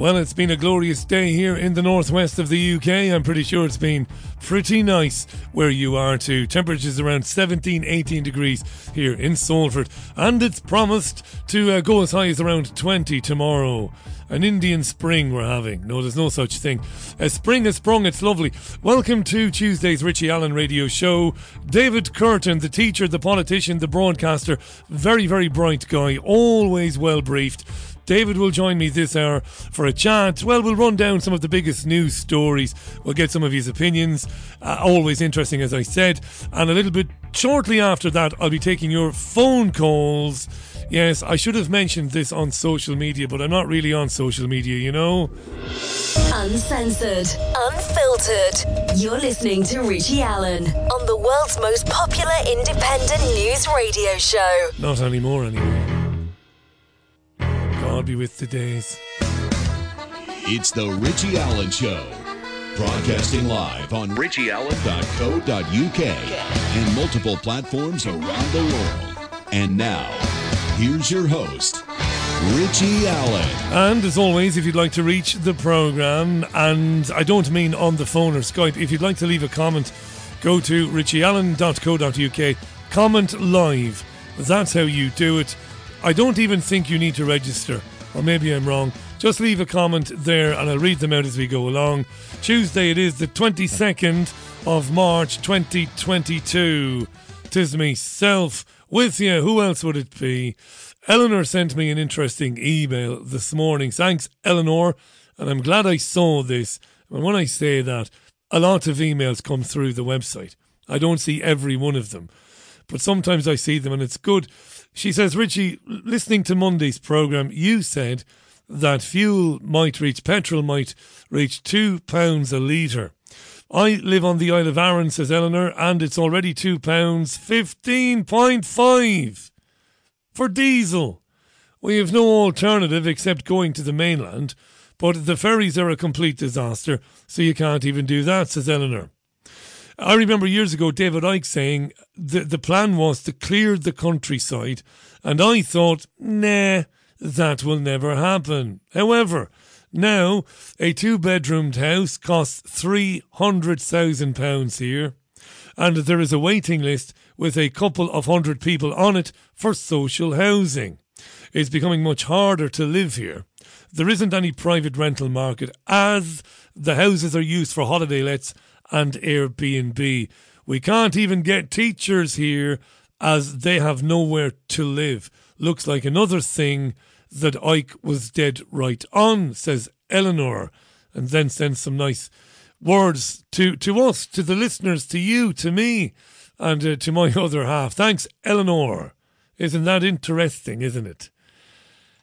Well, it's been a glorious day here in the northwest of the UK. I'm pretty sure it's been pretty nice where you are too. Temperatures around 17, 18 degrees here in Salford, and it's promised to uh, go as high as around 20 tomorrow. An Indian spring we're having. No, there's no such thing. A spring has sprung, it's lovely. Welcome to Tuesday's Richie Allen radio show. David Kurten, the teacher, the politician, the broadcaster, very, very bright guy, always well briefed. David will join me this hour for a chat. Well, we'll run down some of the biggest news stories. We'll get some of his opinions. Uh, always interesting, as I said. And a little bit shortly after that, I'll be taking your phone calls. Yes, I should have mentioned this on social media, but I'm not really on social media, you know? Uncensored, unfiltered. You're listening to Richie Allen on the world's most popular independent news radio show. Not anymore, anyway. God be with today's. It's the Richie Allen Show. Broadcasting live on richieallen.co.uk and multiple platforms around the world. And now, here's your host, Richie Allen. And as always, if you'd like to reach the programme, and I don't mean on the phone or Skype, if you'd like to leave a comment, go to richieallen.co.uk, comment live. That's how you do it. I don't even think you need to register, or maybe I'm wrong. Just leave a comment there and I'll read them out as we go along. Tuesday it is the 22nd of March 2022. Tis myself with you. Who else would it be? Eleanor sent me an interesting email this morning. Thanks, Eleanor. And I'm glad I saw this. And when I say that, a lot of emails come through the website. I don't see every one of them, but sometimes I see them and it's good she says, Richie, listening to Monday's programme, you said that fuel might reach, petrol might reach £2 a litre. I live on the Isle of Arran, says Eleanor, and it's already £2, 15.5 for diesel. We have no alternative except going to the mainland, but the ferries are a complete disaster, so you can't even do that, says Eleanor. I remember years ago David Icke saying the, the plan was to clear the countryside, and I thought, nah, that will never happen. However, now a two bedroomed house costs £300,000 here, and there is a waiting list with a couple of hundred people on it for social housing. It's becoming much harder to live here. There isn't any private rental market as the houses are used for holiday lets and Airbnb. We can't even get teachers here as they have nowhere to live. Looks like another thing that Icke was dead right on, says Eleanor, and then sends some nice words to, to us, to the listeners, to you, to me, and uh, to my other half. Thanks, Eleanor. Isn't that interesting, isn't it?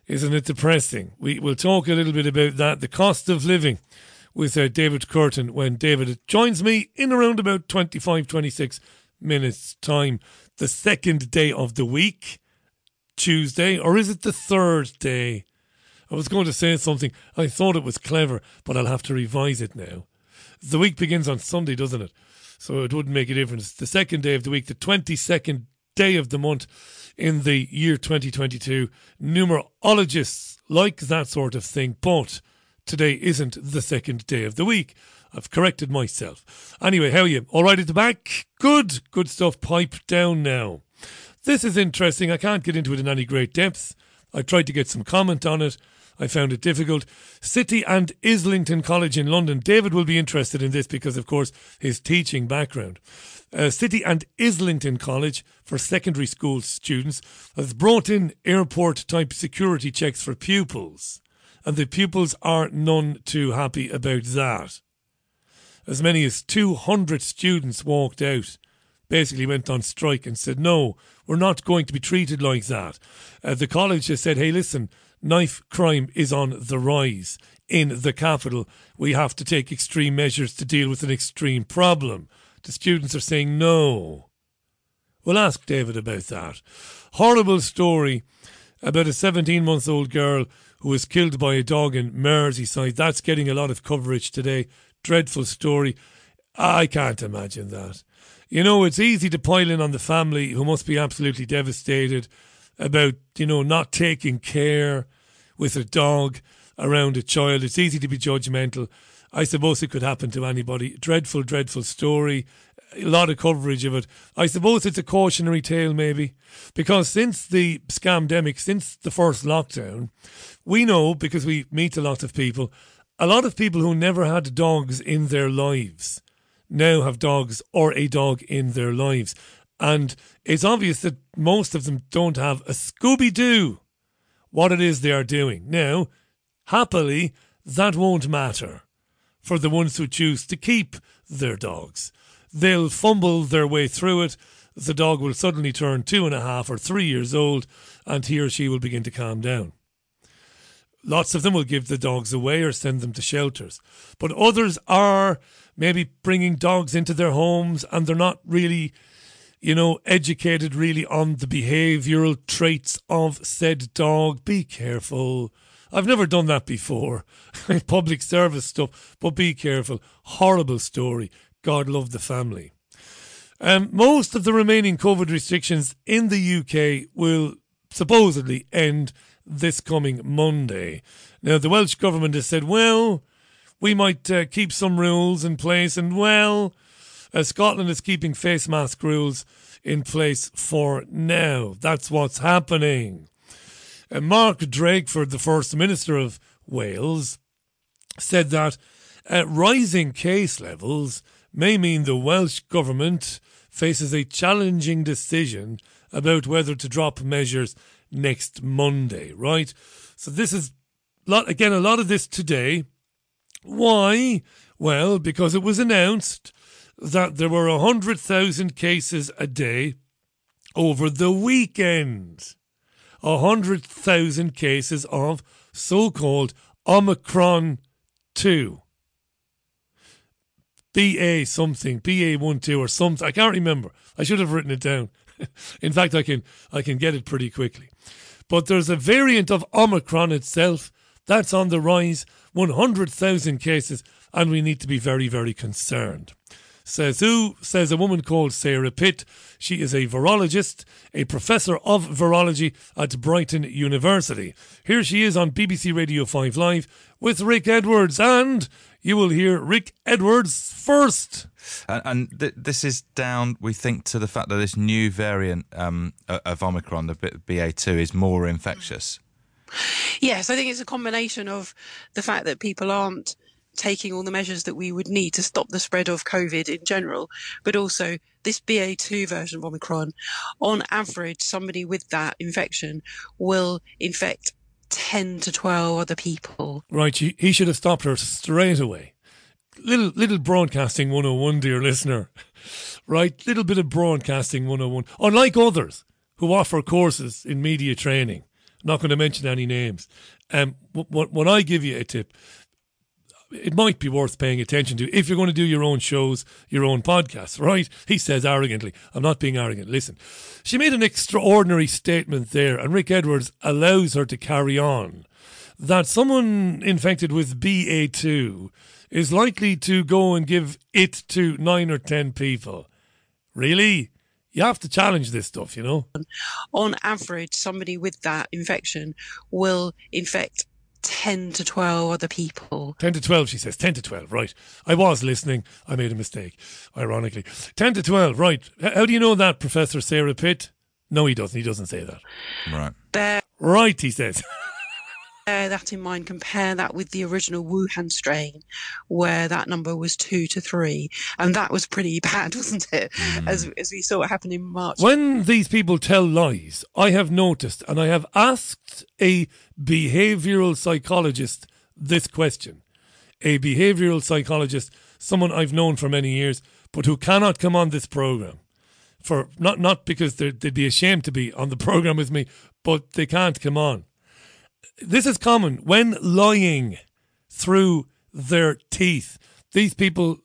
Isn't it depressing? We will talk a little bit about that, the cost of living with uh, David Kurten when David joins me in around about 25, 26 minutes' time. The second day of the week, Tuesday, or is it the third day? I was going to say something. I thought it was clever, but I'll have to revise it now. The week begins on Sunday, doesn't it? So it wouldn't make a difference. The second day of the week, the 22nd day of the month in the year 2022. Numerologists like that sort of thing, but today isn't the second day of the week. I've corrected myself. Anyway, how are you? All right at the back? Good. Good stuff. Pipe down now. This is interesting. I can't get into it in any great depth. I tried to get some comment on it. I found it difficult. City and Islington College in London. David will be interested in this because, of course, his teaching background. Uh, City and Islington College for secondary school students has brought in airport type security checks for pupils and the pupils are none too happy about that. As many as 200 students walked out, basically went on strike and said, no, we're not going to be treated like that. Uh, the college has said, hey, listen, knife crime is on the rise in the capital. We have to take extreme measures to deal with an extreme problem. The students are saying no. We'll ask David about that. Horrible story about a 17 month old girl who was killed by a dog in Merseyside. That's getting a lot of coverage today. Dreadful story. I can't imagine that. You know, it's easy to pile in on the family who must be absolutely devastated about, you know, not taking care with a dog. around a child. It's easy to be judgmental. I suppose it could happen to anybody. Dreadful, dreadful story. A lot of coverage of it. I suppose it's a cautionary tale, maybe, because since the scamdemic, since the first lockdown, we know because we meet a lot of people, a lot of people who never had dogs in their lives now have dogs or a dog in their lives. And it's obvious that most of them don't have a Scooby Doo what it is they are doing. Now, happily, that won't matter for the ones who choose to keep their dogs. They'll fumble their way through it. The dog will suddenly turn two and a half or three years old, and he or she will begin to calm down. Lots of them will give the dogs away or send them to shelters. But others are maybe bringing dogs into their homes and they're not really, you know, educated really on the behavioural traits of said dog. Be careful. I've never done that before. Public service stuff, but be careful. Horrible story. God love the family. Um, most of the remaining COVID restrictions in the UK will supposedly end this coming Monday. Now, the Welsh Government has said, well, we might uh, keep some rules in place, and well, uh, Scotland is keeping face mask rules in place for now. That's what's happening. Uh, Mark Drakeford, the First Minister of Wales, said that rising case levels may mean the Welsh Government faces a challenging decision about whether to drop measures next Monday, right? So this is lot again a lot of this today. Why? Well, because it was announced that there were 100,000 cases a day over the weekend. 100,000 cases of so called Omicron 2. BA something, BA 1 2 or something. I can't remember. I should have written it down. In fact, I can I can get it pretty quickly. But there's a variant of Omicron itself that's on the rise, 100,000 cases, and we need to be very, very concerned. Says who? Says a woman called Sarah Pitt. She is a virologist, a professor of virology at Brighton University. Here she is on BBC Radio 5 Live with Rick Edwards, and you will hear Rick Edwards first. And, and th- this is down, we think, to the fact that this new variant um, of Omicron, the BA2, is more infectious. Yes, I think it's a combination of the fact that people aren't taking all the measures that we would need to stop the spread of COVID in general, but also this BA2 version of Omicron, on average, somebody with that infection will infect 10 to 12 other people. Right, he he should have stopped her straight away. Little little broadcasting 101, dear listener. Right, little bit of broadcasting 101. Unlike others who offer courses in media training, not going to mention any names. Um, when I give you a tip, it might be worth paying attention to if you're going to do your own shows, your own podcasts, right? He says arrogantly, I'm not being arrogant. Listen, she made an extraordinary statement there, and Rick Edwards allows her to carry on that someone infected with BA2 is likely to go and give it to nine or ten people. Really? You have to challenge this stuff, you know? On average, somebody with that infection will infect 10 to 12 other people. 10 to 12, she says. 10 to 12, right. I was listening. I made a mistake, ironically. 10 to 12, right. How do you know that, Professor Sarah Pitt? No, he doesn't. He doesn't say that. Right. Bear, right, he says. bear that in mind, compare that with the original Wuhan strain, where that number was two to three. And that was pretty bad, wasn't it? Mm. As, as we saw it happen in March. When these people tell lies, I have noticed and I have asked a behavioral psychologist this question. A behavioral psychologist, someone I've known for many years, but who cannot come on this program. For not not because they'd be ashamed to be on the program with me, but they can't come on. This is common when lying through their teeth. These people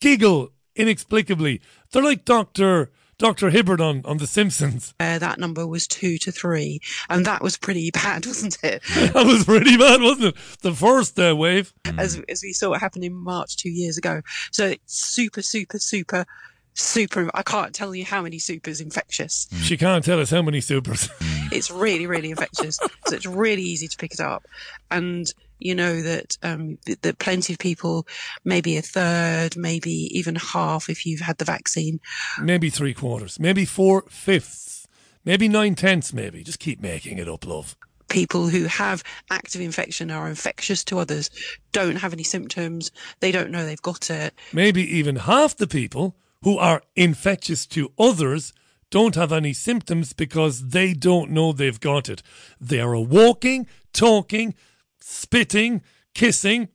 giggle inexplicably. They're like Doctor Dr. Hibbert on, on The Simpsons. Uh, that number was two to three, and that was pretty bad, wasn't it? that was pretty bad, wasn't it? The first uh, wave. As, as we saw it happen in March two years ago. So it's super, super, super super. I can't tell you how many supers infectious. She can't tell us how many supers. It's really, really infectious. so it's really easy to pick it up. And you know that um, that plenty of people, maybe a third, maybe even half, if you've had the vaccine, maybe three quarters, maybe four fifths, maybe nine tenths, maybe. Just keep making it up, love. people who have active infection are infectious to others, don't have any symptoms, they don't know they've got it. Maybe even half the people who are infectious to others don't have any symptoms because they don't know they've got it. They are walking, talking, spitting, kissing,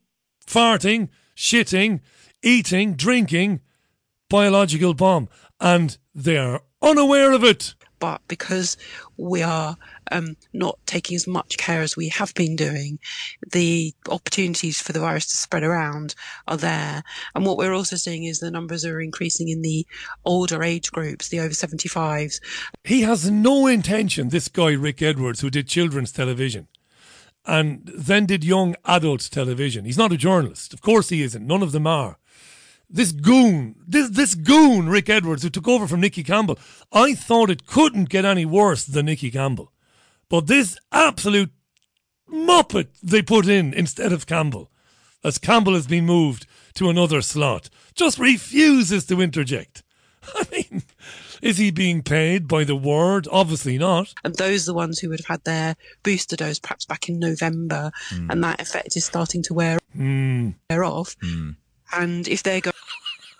farting, shitting, eating, drinking biological bomb, and they are unaware of it. But because we are um, not taking as much care as we have been doing, the opportunities for the virus to spread around are there. And what we're also seeing is the numbers are increasing in the older age groups, the over 75s. He has no intention, this guy, Rick Edwards, who did children's television and then did young adult television. He's not a journalist. Of course he isn't. None of them are. This goon, this, this goon, Rick Edwards, who took over from Nicky Campbell, I thought it couldn't get any worse than Nicky Campbell. But this absolute muppet they put in instead of Campbell, as Campbell has been moved to another slot, just refuses to interject. I mean, is he being paid by the word? Obviously not. And those are the ones who would have had their booster dose perhaps back in November, hmm. and that effect is starting to wear, hmm. wear off. Hmm. And if they're go-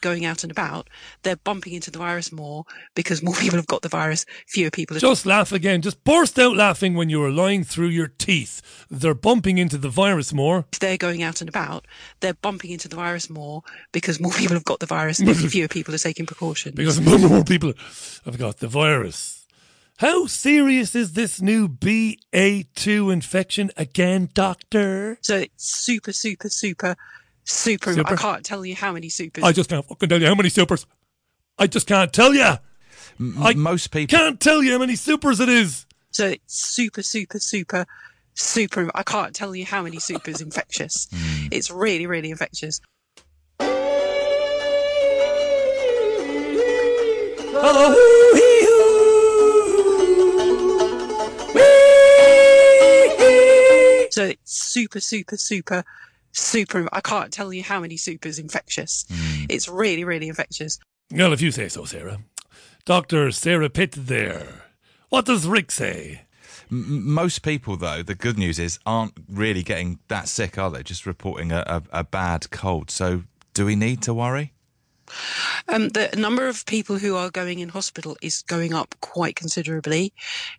going out and about, they're bumping into the virus more because more people have got the virus, fewer people are Just laugh again. Just burst out laughing when you are lying through your teeth. They're bumping into the virus more. if they're going out and about, they're bumping into the virus more because more people have got the virus, fewer people are taking precautions. because more more people have got the virus. How serious is this new BA2 infection again, doctor? so it's super, super, super, super. Super? I can't tell you how many supers. I just can't fucking tell you how many supers. I just can't tell you. I Most people. can't tell you how many supers it is. so it's super, super, super, super. I can't tell you how many supers infectious. Hmm. It's really, really infectious. So it's super, super, super, super. I can't tell you how many supers infectious. Mm. It's really, really infectious. Well, if you say so, Sarah. Dr. Sarah Pitt there. What does Rick say? Most people, though, the good news is, aren't really getting that sick, are they? Just reporting a, a, a bad cold. So, do we need to worry? Um, the number of people who are going in hospital is going up quite considerably.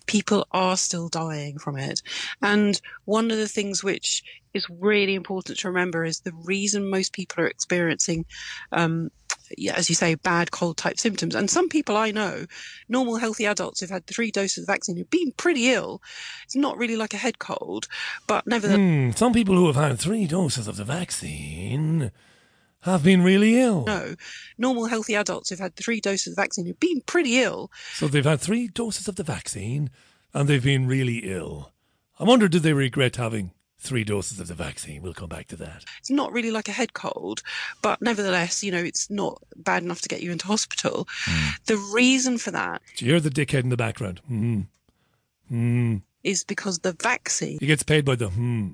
People are still dying from it. And one of the things which is really important to remember is the reason most people are experiencing, um, as you say, bad cold type symptoms. And some people I know, normal healthy adults who've had three doses of vaccine, have been pretty ill. It's not really like a head cold, but nevertheless, Hmm, some people who have had three doses of the vaccine have been really ill. no, normal healthy adults who've had three doses of the vaccine have been pretty ill. So they've had three doses of the vaccine and they've been really ill. I wonder, do they regret having three doses of the vaccine? We'll come back to that. it's not really like a head cold, but nevertheless, you know, it's not bad enough to get you into hospital. The reason for that Do you hear the dickhead in the background? Hmm. Hmm. is because the vaccine He gets paid by the hmm.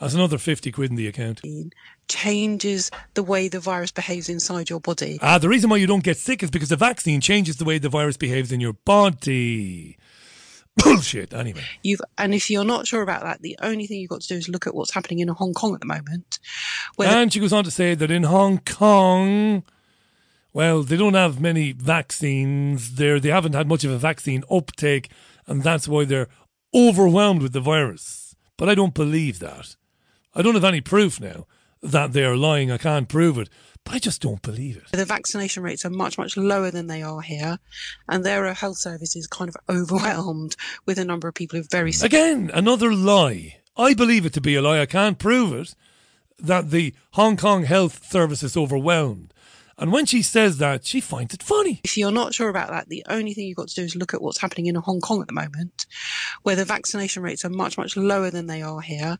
That's another 50 quid in the account. Changes the way the virus behaves inside your body. Ah, the reason why you don't get sick is because the vaccine changes the way the virus behaves in your body. Bullshit. Anyway. You've, and if you're not sure about that, the only thing you've got to do is look at what's happening in Hong Kong at the moment. And she goes on to say that in Hong Kong, well, they don't have many vaccines there. They haven't had much of a vaccine uptake, and that's why they're overwhelmed with the virus. But I don't believe that. I don't have any proof now that they are lying. I can't prove it, but I just don't believe it. the vaccination rates are much, much lower than they are here. And their health services kind of overwhelmed with a number of people who are very sick. Again, another lie. I believe it to be a lie. I can't prove it. That the Hong Kong Health Service is overwhelmed. And when she says that, she finds it funny. If you're not sure about that, the only thing you've got to do is look at what's happening in Hong Kong at the moment, where the vaccination rates are much, much lower than they are here.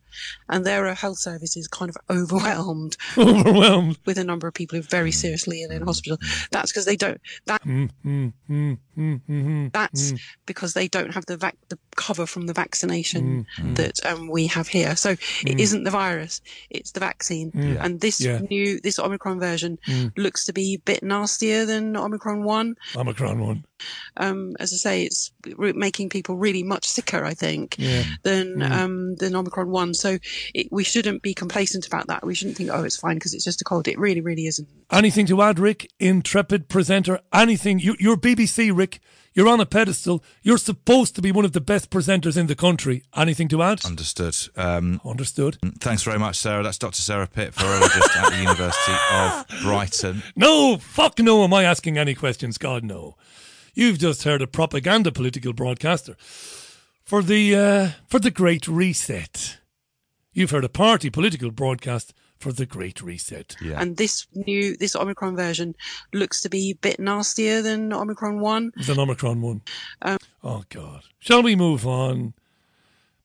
And their health services kind of overwhelmed. overwhelmed. With a number of people who are very seriously ill in hospital. That's because they don't, that, mm, mm, mm, mm, mm that's mm. because they don't have the vac, the cover from the vaccination mm, that um, we have here. So it isn't the virus, it's the vaccine. And this Yeah. new, this Omicron version looks to be a bit nastier than Omicron 1. Omicron one. Um, as I say, it's making people really much sicker, I think, Yeah. than um, than Omicron 1. So it, we shouldn't be complacent about that. We shouldn't think, oh, it's fine because it's just a cold. It really, really isn't. Anything to add, Rick? Intrepid presenter. Anything? You, you're BBC, Rick. You're on a pedestal. You're supposed to be one of the best presenters in the country. Anything to add? Understood. Um, Understood. thanks very much, Sarah. That's Dr. Sarah Pitt, virologist at the University of Brighton. No, fuck no. Am I asking any questions? God, no. You've just heard a propaganda political broadcaster for the uh, for the Great Reset. You've heard a party political broadcast for the Great Reset. Yeah. And this new, this Omicron version looks to be a bit nastier than Omicron 1. It's an Omicron one. Um, oh God. Shall we move on?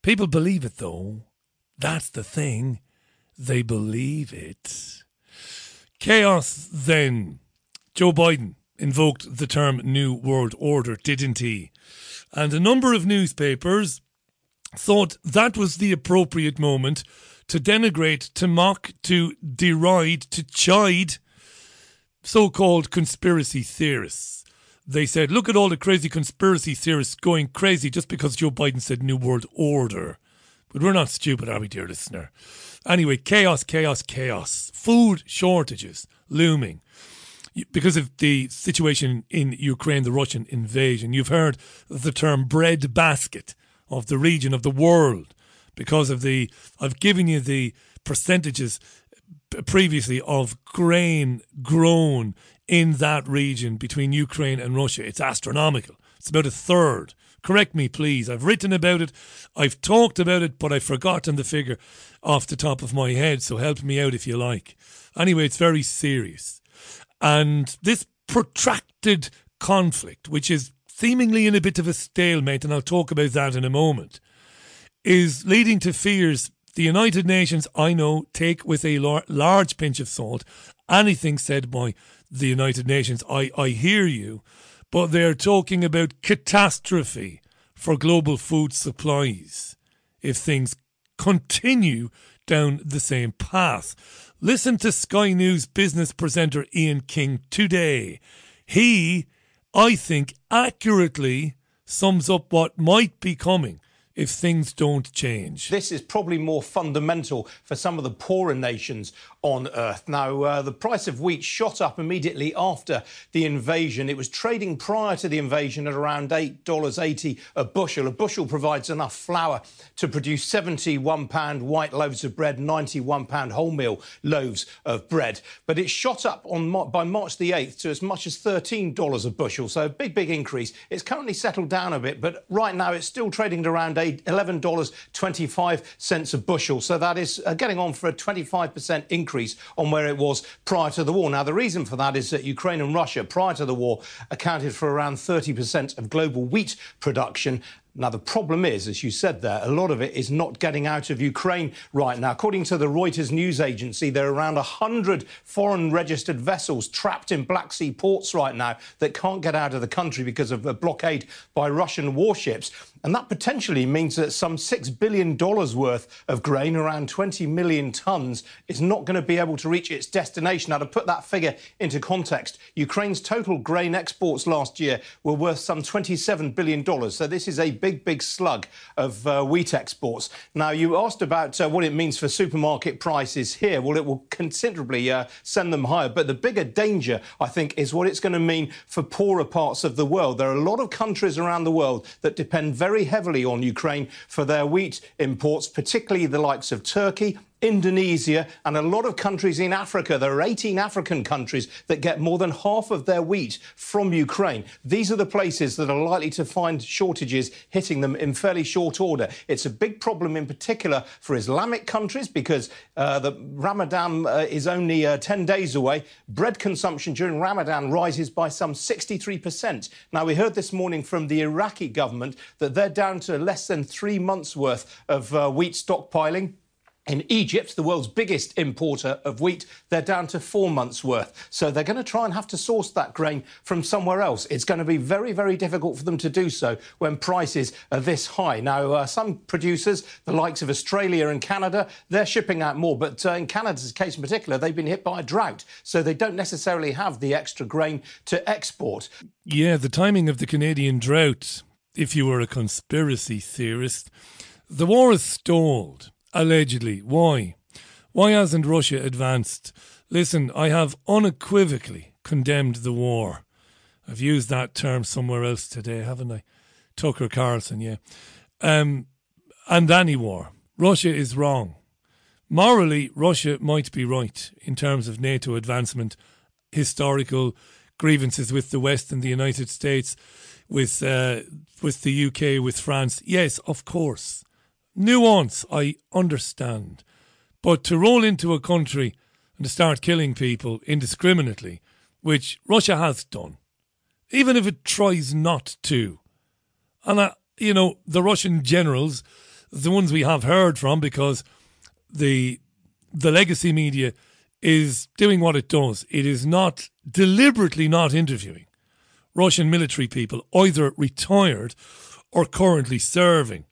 People believe it though. That's the thing. They believe it. Chaos then. Joe Biden invoked the term New World Order, didn't he? And a number of newspapers thought that was the appropriate moment to denigrate, to mock, to deride, to chide so called conspiracy theorists. They said, look at all the crazy conspiracy theorists going crazy just because Joe Biden said New World Order. But we're not stupid, are we, dear listener? Anyway, chaos, chaos, chaos. Food shortages looming because of the situation in Ukraine, the Russian invasion. You've heard the term bread basket of the region of the world because of the. I've given you the percentages previously of grain grown in that region between Ukraine and Russia. It's astronomical. It's about a third. Correct me, please. I've written about it, I've talked about it, but I've forgotten the figure off the top of my head, so help me out if you like. Anyway, it's very serious. And this protracted conflict, which is seemingly in a bit of a stalemate, and I'll talk about that in a moment, is leading to fears the United Nations, I know, take with a lar- large pinch of salt anything said by the United Nations. I, I hear you, but they're talking about catastrophe for global food supplies if things continue down the same path. Listen to Sky News business presenter Ian King today. He, I think, accurately sums up what might be coming if things don't change. This is probably more fundamental for some of the poorer nations on earth. Now, uh, the price of wheat shot up immediately after the invasion. It was trading prior to the invasion at around $8.80 a bushel. A bushel provides enough flour to produce 71 pound white loaves of bread, 91 pound wholemeal loaves of bread. But it shot up on by March the 8th to as much as $13 a bushel. So a big, big increase. It's currently settled down a bit, but right now it's still trading at around $11.25 a bushel. So that is uh, getting on for a 25% increase on where it was prior to the war. Now, the reason for that is that Ukraine and Russia, prior to the war, accounted for around 30% of global wheat production. Now, the problem is, as you said there, a lot of it is not getting out of Ukraine right now. According to the Reuters news agency, there are around 100 foreign registered vessels trapped in Black Sea ports right now that can't get out of the country because of a blockade by Russian warships. And that potentially means that some $6 billion worth of grain, around 20 million tonnes, is not going to be able to reach its destination. Now, to put that figure into context, Ukraine's total grain exports last year were worth some $27 billion. So this is a big, big slug of uh, wheat exports. Now, you asked about uh, what it means for supermarket prices here. Well, it will considerably uh, send them higher. But the bigger danger, I think, is what it's going to mean for poorer parts of the world. There are a lot of countries around the world that depend very heavily on Ukraine for their wheat imports, particularly the likes of Turkey, Indonesia, and a lot of countries in Africa. There are 18 African countries that get more than half of their wheat from Ukraine. These are the places that are likely to find shortages hitting them in fairly short order. It's a big problem in particular for Islamic countries because uh, the Ramadan uh, is only uh, 10 days away. Bread consumption during Ramadan rises by some 63%. Now, we heard this morning from the Iraqi government that they're down to less than three months' worth of uh, wheat stockpiling. In Egypt, the world's biggest importer of wheat, they're down to four months' worth. So they're going to try and have to source that grain from somewhere else. It's going to be very, very difficult for them to do so when prices are this high. Now, uh, some producers, the likes of Australia and Canada, they're shipping out more. But uh, in Canada's case in particular, they've been hit by a drought. So they don't necessarily have the extra grain to export. Yeah, the timing of the Canadian drought, if you were a conspiracy theorist, the war is stalled Allegedly. Why? Why hasn't Russia advanced? Listen, I have unequivocally condemned the war. I've used that term somewhere else today, haven't I? Tucker Carlson, yeah. Um, and any war. Russia is wrong. Morally, Russia might be right in terms of NATO advancement, historical grievances with the West and the United States, with uh, with the UK, with France. Yes, of course. Nuance, I understand. But to roll into a country and to start killing people indiscriminately, which Russia has done, even if it tries not to, and, uh, you know, the Russian generals, the ones we have heard from, because the the legacy media is doing what it does. It is not deliberately not interviewing Russian military people, either retired or currently serving.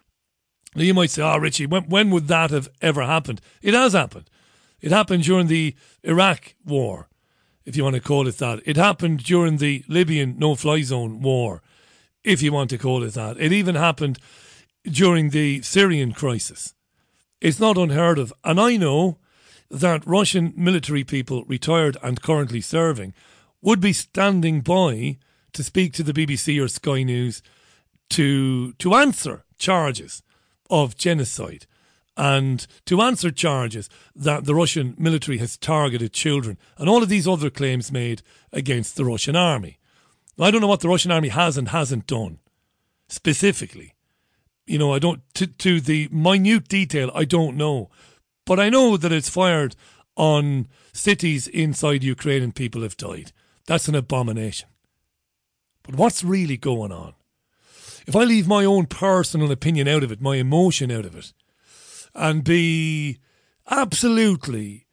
Now you might say, "Oh, Richie, when, when would that have ever happened?" It has happened. It happened during the Iraq War, if you want to call it that. It happened during the Libyan no-fly zone war, if you want to call it that. It even happened during the Syrian crisis. It's not unheard of, and I know that Russian military people, retired and currently serving, would be standing by to speak to the BBC or Sky News to to answer charges of genocide and to answer charges that the Russian military has targeted children and all of these other claims made against the Russian army. I don't know what the Russian army has and hasn't done specifically. You know, I don't, to, to the minute detail, I don't know. But I know that it's fired on cities inside Ukraine and people have died. That's an abomination. But what's really going on? If I leave my own personal opinion out of it, my emotion out of it, and be absolutely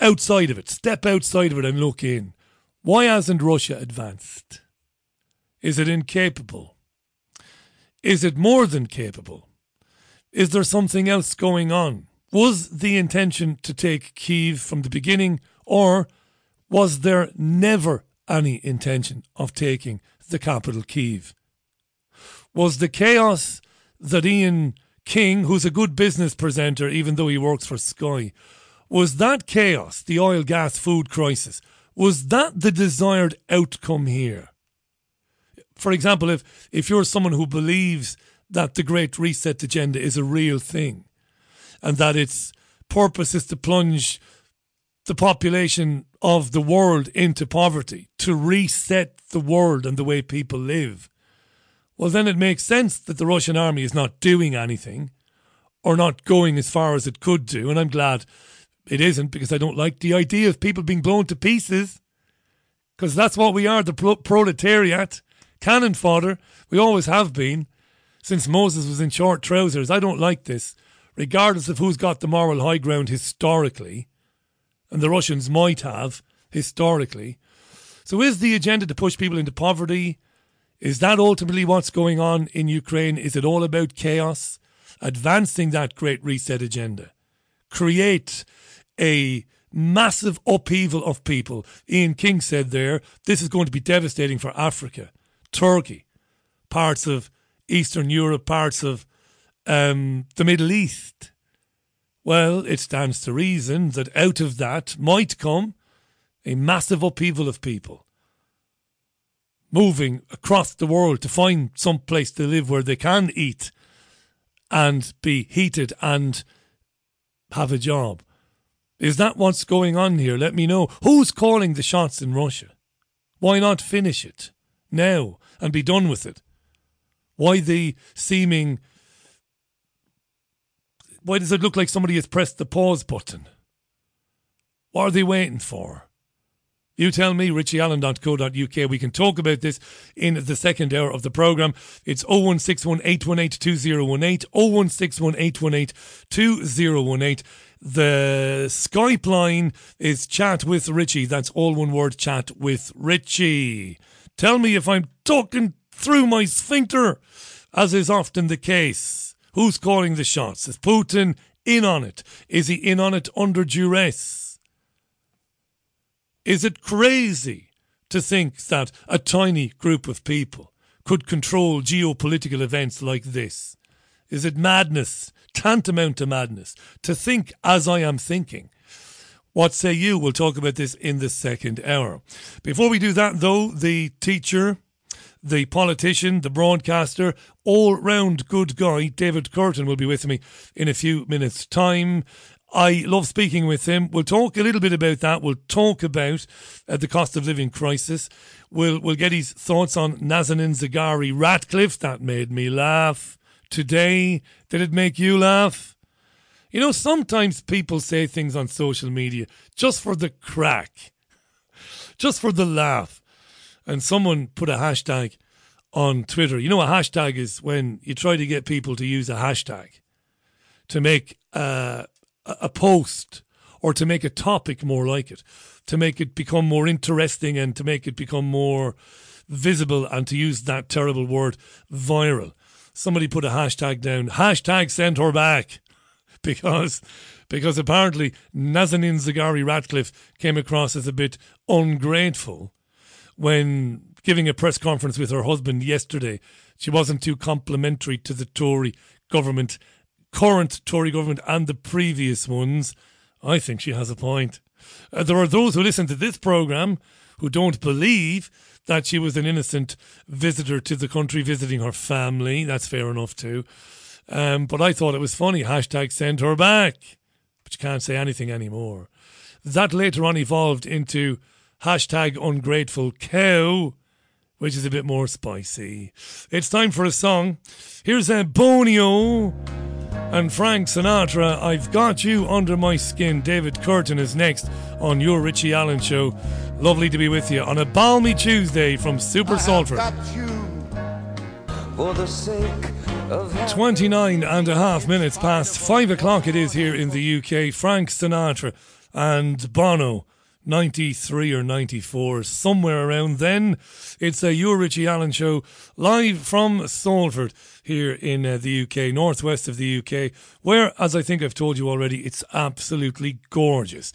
outside of it, step outside of it and look in, why hasn't Russia advanced? Is it incapable? Is it more than capable? Is there something else going on? Was the intention to take Kiev from the beginning, or was there never any intention of taking the capital Kiev. Was the chaos that Ian King, who's a good business presenter, even though he works for Sky, was that chaos, the oil, gas, food crisis, was that the desired outcome here? For example, if, if you're someone who believes that the Great Reset agenda is a real thing and that its purpose is to plunge the population of the world into poverty, to reset the world and the way people live, well, then it makes sense that the Russian army is not doing anything or not going as far as it could do. And I'm glad it isn't because I don't like the idea of people being blown to pieces because that's what we are the pro- proletariat, cannon fodder. We always have been since Moses was in short trousers. I don't like this, regardless of who's got the moral high ground historically and the Russians might have historically. So, is the agenda to push people into poverty? Is that ultimately what's going on in Ukraine? Is it all about chaos? Advancing that great reset agenda. Create a massive upheaval of people. Ian King said there, this is going to be devastating for Africa, Turkey, parts of Eastern Europe, parts of um, the Middle East. Well, it stands to reason that out of that might come a massive upheaval of people moving across the world to find some place to live where they can eat and be heated and have a job. Is that what's going on here? Let me know. Who's calling the shots in Russia? Why not finish it now and be done with it? Why the seeming. Why does it look like somebody has pressed the pause button? What are they waiting for? You tell me, richieallen.co.uk. We can talk about this in the second hour of the programme. It's 0161 818 2018, 0161 818 2018. The Skype line is chat with Richie. That's all one word, chat with Richie. Tell me if I'm talking through my sphincter, as is often the case. Who's calling the shots? Is Putin in on it? Is he in on it under duress? Is it crazy to think that a tiny group of people could control geopolitical events like this? Is it madness, tantamount to madness, to think as I am thinking? What say you? We'll talk about this in the second hour. Before we do that, though, the teacher, the politician, the broadcaster, all round good guy, David Kurten, will be with me in a few minutes' time. I love speaking with him. We'll talk a little bit about that. We'll talk about uh, the cost of living crisis. We'll we'll get his thoughts on Nazanin Zaghari Ratcliffe. That made me laugh today. Did it make you laugh? You know, sometimes people say things on social media just for the crack, just for the laugh. And someone put a hashtag on Twitter. You know, a hashtag is when you try to get people to use a hashtag to make uh, a post or to make a topic more like it, to make it become more interesting and to make it become more visible and to use that terrible word viral. Somebody put a hashtag down, hashtag send her back, because because apparently Nazanin Zaghari Ratcliffe came across as a bit ungrateful when giving a press conference with her husband yesterday. She wasn't too complimentary to the Tory government current Tory government and the previous ones, I think she has a point. Uh, there are those who listen to this programme who don't believe that she was an innocent visitor to the country visiting her family. That's fair enough too. Um, but I thought it was funny. Hashtag send her back. But you can't say anything anymore. That later on evolved into hashtag ungrateful cow, which is a bit more spicy. It's time for a song. Here's a Bono and Frank Sinatra, I've Got You Under My Skin. David Kurten is next on your Richie Allen show. Lovely to be with you on a balmy Tuesday from Super Salford. 29 and a half minutes past 5 o'clock it is here in the UK. Frank Sinatra and Bono 93 or 94, somewhere around then. It's a Your Richie Allen show live from Salford here in uh, the UK, northwest of the UK, where, as I think I've told you already, it's absolutely gorgeous.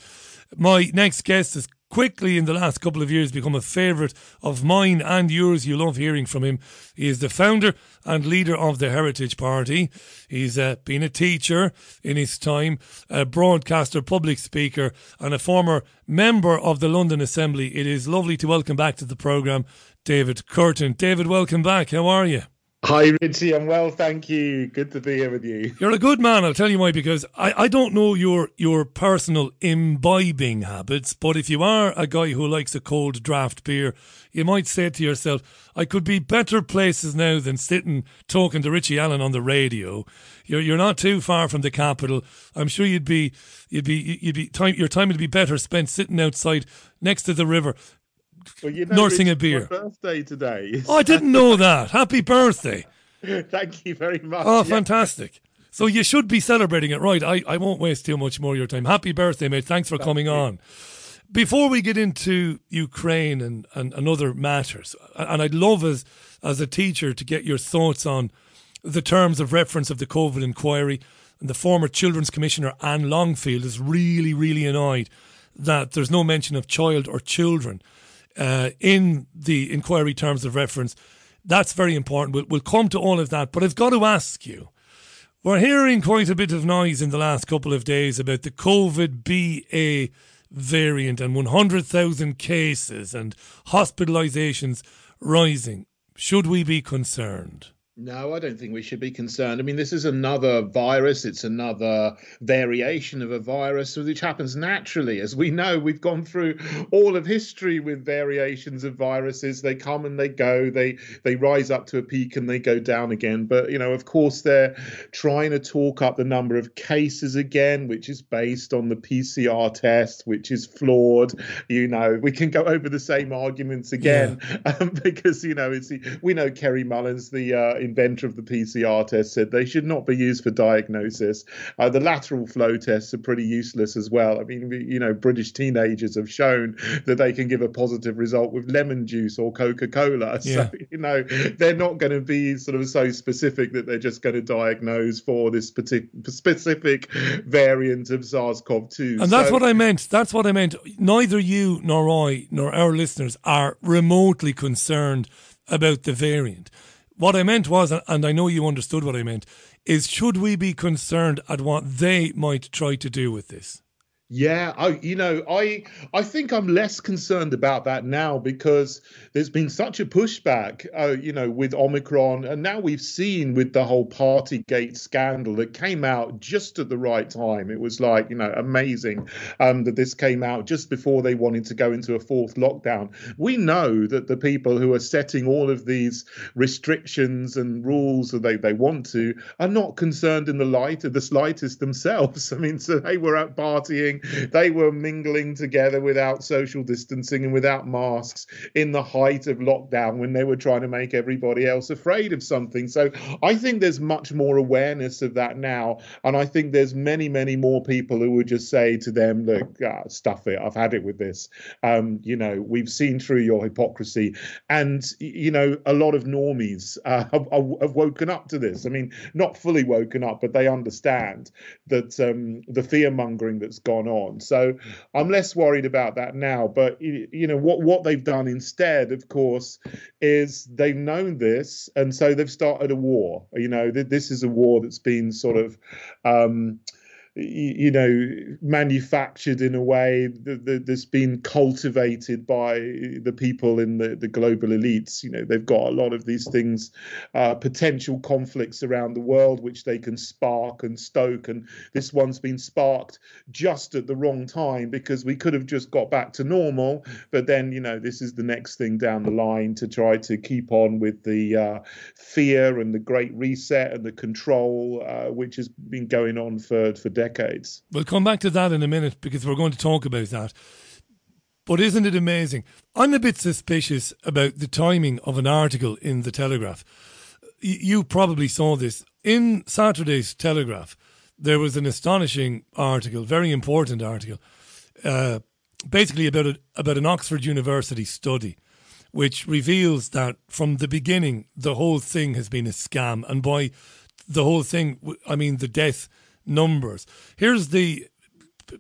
My next guest is quickly in the last couple of years become a favourite of mine and yours. You love hearing from him. He is the founder and leader of the Heritage Party. He's uh, been a teacher in his time, a broadcaster, public speaker, and a former member of the London Assembly. It is lovely to welcome back to the programme David Kurten. David, welcome back. How are you? Hi, Richie. I'm well, thank you. Good to be here with you. You're a good man. I'll tell you why. Because I, I don't know your your personal imbibing habits, but if you are a guy who likes a cold draft beer, you might say to yourself, "I could be better places now than sitting talking to Richie Allen on the radio." You're you're not too far from the capital. I'm sure you'd be you'd be you'd be time your time would be better spent sitting outside next to the river well, you know, nursing a beer. birthday today. Oh, I didn't know that. Happy birthday! Thank you very much. Oh, yeah. fantastic! So you should be celebrating it, right? I, I won't waste too much more of your time. Happy birthday, mate! Thanks for Thank coming you. on. Before we get into Ukraine and, and, and other matters, and I'd love as as a teacher to get your thoughts on the terms of reference of the COVID inquiry. And the former Children's Commissioner Anne Longfield is really, really annoyed that there's no mention of child or children uh, in the inquiry terms of reference. That's very important. We'll, we'll come to all of that. But I've got to ask you we're hearing quite a bit of noise in the last couple of days about the COVID BA variant and 100,000 cases and hospitalizations rising. Should we be concerned? No, I don't think we should be concerned. I mean, this is another virus. It's another variation of a virus, which happens naturally. As we know, we've gone through all of history with variations of viruses. They come and they go. They they rise up to a peak and they go down again. But you know, of course, they're trying to talk up the number of cases again, which is based on the PCR test, which is flawed. You know, we can go over the same arguments again yeah. um, because you know it's we know Kerry Mullins, the uh, inventor of the PCR test, said they should not be used for diagnosis. Uh, the lateral flow tests are pretty useless as well. I mean, you know, British teenagers have shown that they can give a positive result with lemon juice or Coca Cola. Yeah. So, you know, they're not going to be sort of so specific that they're just going to diagnose for this particular specific variant of SARS CoV 2. And that's so, what I meant. That's what I meant. Neither you nor I nor our listeners are remotely concerned about the variant. What I meant was, and I know you understood what I meant, is should we be concerned at what they might try to do with this? Yeah, I you know, I I think I'm less concerned about that now because there's been such a pushback, uh, you know, with Omicron, and now we've seen with the whole Partygate scandal that came out just at the right time. It was like you know amazing um, that this came out just before they wanted to go into a fourth lockdown. We know that the people who are setting all of these restrictions and rules that they they want to are not concerned in the light of the slightest themselves. I mean, so they were out partying they were mingling together without social distancing and without masks in the height of lockdown when they were trying to make everybody else afraid of something. So I think there's much more awareness of that now. And I think there's many, many more people who would just say to them, look, ah, stuff it. I've had it with this. Um, you know, we've seen through your hypocrisy. And, you know, a lot of normies uh, have, have, woken up to this. I mean, not fully woken up, but they understand that um, the fear mongering that's gone on. So I'm less worried about that now. But you know what what they've done instead, of course, is they've known this, and so they've started a war. You know, this is a war that's been sort of. Um, you know manufactured in a way that, that's been cultivated by the people in the, the global elites. You know they've got a lot of these things uh, potential conflicts around the world which they can spark and stoke and this one's been sparked just at the wrong time because we could have just got back to normal but then you know this is the next thing down the line to try to keep on with the uh, fear and the great reset and the control uh, which has been going on for for decades. We'll come back to that in a minute because we're going to talk about that. But isn't it amazing? I'm a bit suspicious about the timing of an article in the Telegraph. You probably saw this. In Saturday's Telegraph, there was an astonishing article, very important article, uh, basically about, a, about an Oxford University study, which reveals that from the beginning, the whole thing has been a scam. And by the whole thing, I mean the death numbers. Here's the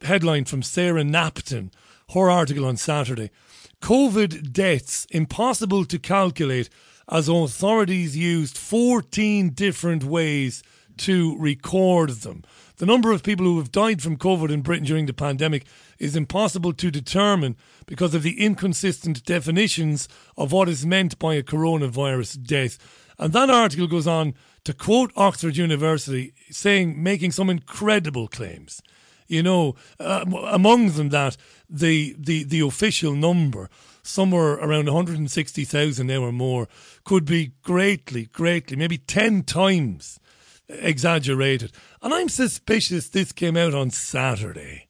headline from Sarah Knapton, her article on Saturday. COVID deaths impossible to calculate as authorities used 14 different ways to record them. The number of people who have died from COVID in Britain during the pandemic is impossible to determine because of the inconsistent definitions of what is meant by a coronavirus death. And that article goes on to quote Oxford University, saying, making some incredible claims. You know, uh, among them that the, the, the official number, somewhere around 160,000 now or more, could be greatly, greatly, maybe 10 times exaggerated. And I'm suspicious this came out on Saturday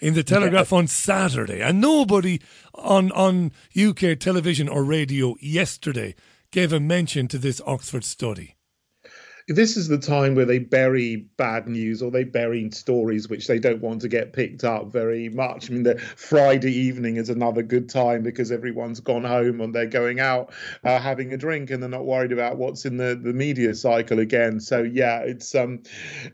in the Telegraph yeah. on Saturday, and nobody on on UK television or radio yesterday gave a mention to this Oxford study this is the time where they bury bad news or they bury stories which they don't want to get picked up very much. I mean, the Friday evening is another good time because everyone's gone home and they're going out uh, having a drink and they're not worried about what's in the, the media cycle again. So yeah, it's um,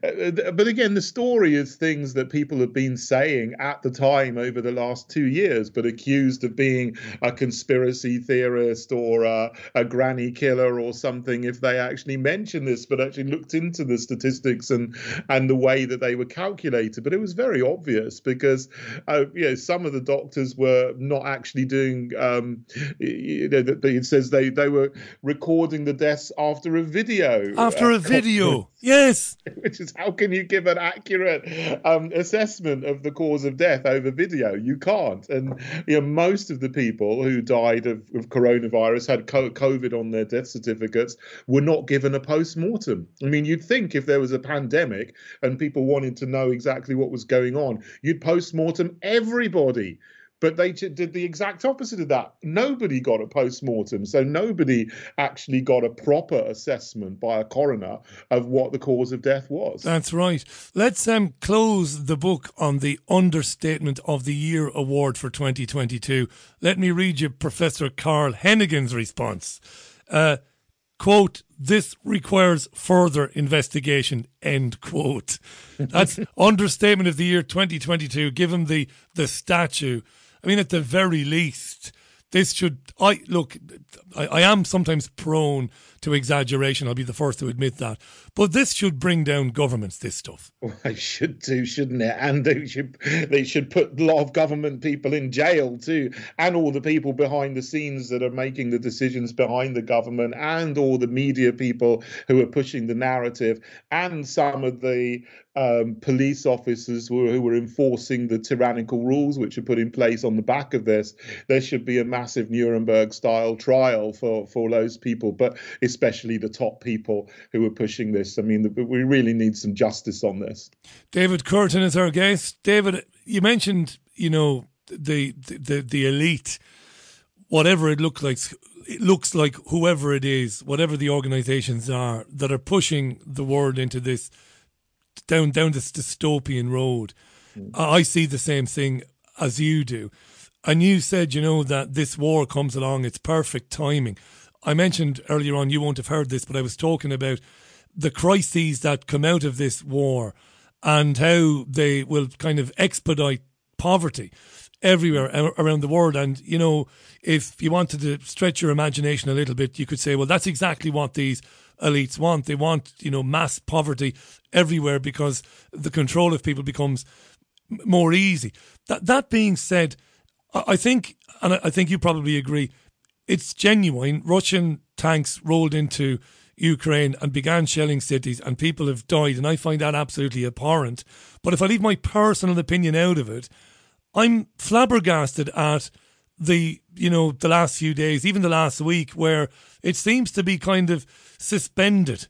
uh, but again, the story is things that people have been saying at the time over the last two years, but accused of being a conspiracy theorist or a, a granny killer or something if they actually mention this. But had actually looked into the statistics and and the way that they were calculated. But it was very obvious because uh, you know some of the doctors were not actually doing. Um, you know, it says they they were recording the deaths after a video. After a video, yes. Which is how can you give an accurate um, assessment of the cause of death over video? You can't. And you know, most of the people who died of, of coronavirus had COVID on their death certificates were not given a post mortem. I mean, you'd think if there was a pandemic and people wanted to know exactly what was going on, you'd post mortem everybody but they did the exact opposite of that. Nobody got a post mortem, so nobody actually got a proper assessment by a coroner of what the cause of death was. That's right. Let's um, close the book on the Understatement of the Year award for 2022. Let me read you Professor Carl Heneghan's response. Uh, quote, this requires further investigation, end quote. That's understatement of the year 2022. Give him the, the statue I mean, at the very least, this should. I look. I, I, am sometimes prone to exaggeration. I'll be the first to admit that. But this should bring down governments. This stuff. Well, should do, shouldn't it? And they should. They should put a lot of government people in jail too, and all the people behind the scenes that are making the decisions behind the government, and all the media people who are pushing the narrative, and some of the um, police officers who, who were enforcing the tyrannical rules which are put in place on the back of this. There should be a massive Nuremberg style trial for, for those people, but especially the top people who are pushing this. I mean, we really need some justice on this. David Kurten is our guest. David, you mentioned, you know, the the the elite, whatever it looks like, it looks like whoever it is, whatever the organisations are that are pushing the world into this down down this dystopian road. Mm. I see the same thing as you do. And you said, you know, that this war comes along, it's perfect timing. I mentioned earlier on, you won't have heard this, but I was talking about the crises that come out of this war and how they will kind of expedite poverty everywhere around the world. And, you know, if you wanted to stretch your imagination a little bit, you could say, well, that's exactly what these elites want. They want, you know, mass poverty everywhere because the control of people becomes more easy. That that being said, I think, and I think you probably agree, it's genuine. Russian tanks rolled into Ukraine and began shelling cities, and people have died, and I find that absolutely abhorrent. But if I leave my personal opinion out of it, I'm flabbergasted at the you know the last few days, even the last week, where it seems to be kind of suspended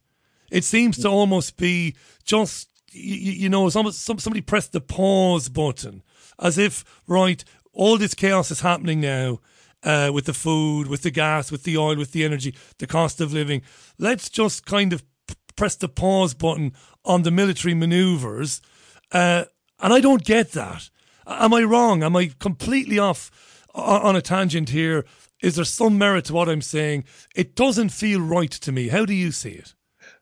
it seems to almost be just you, you know, some, somebody pressed the pause button as if right, all this chaos is happening now. Uh, with the food, with the gas, with the oil, with the energy, the cost of living. Let's just kind of p- press the pause button on the military maneuvers. Uh, and I don't get that. Am I wrong? Am I completely off on a tangent here? Is there some merit to what I'm saying? It doesn't feel right to me. How do you see it?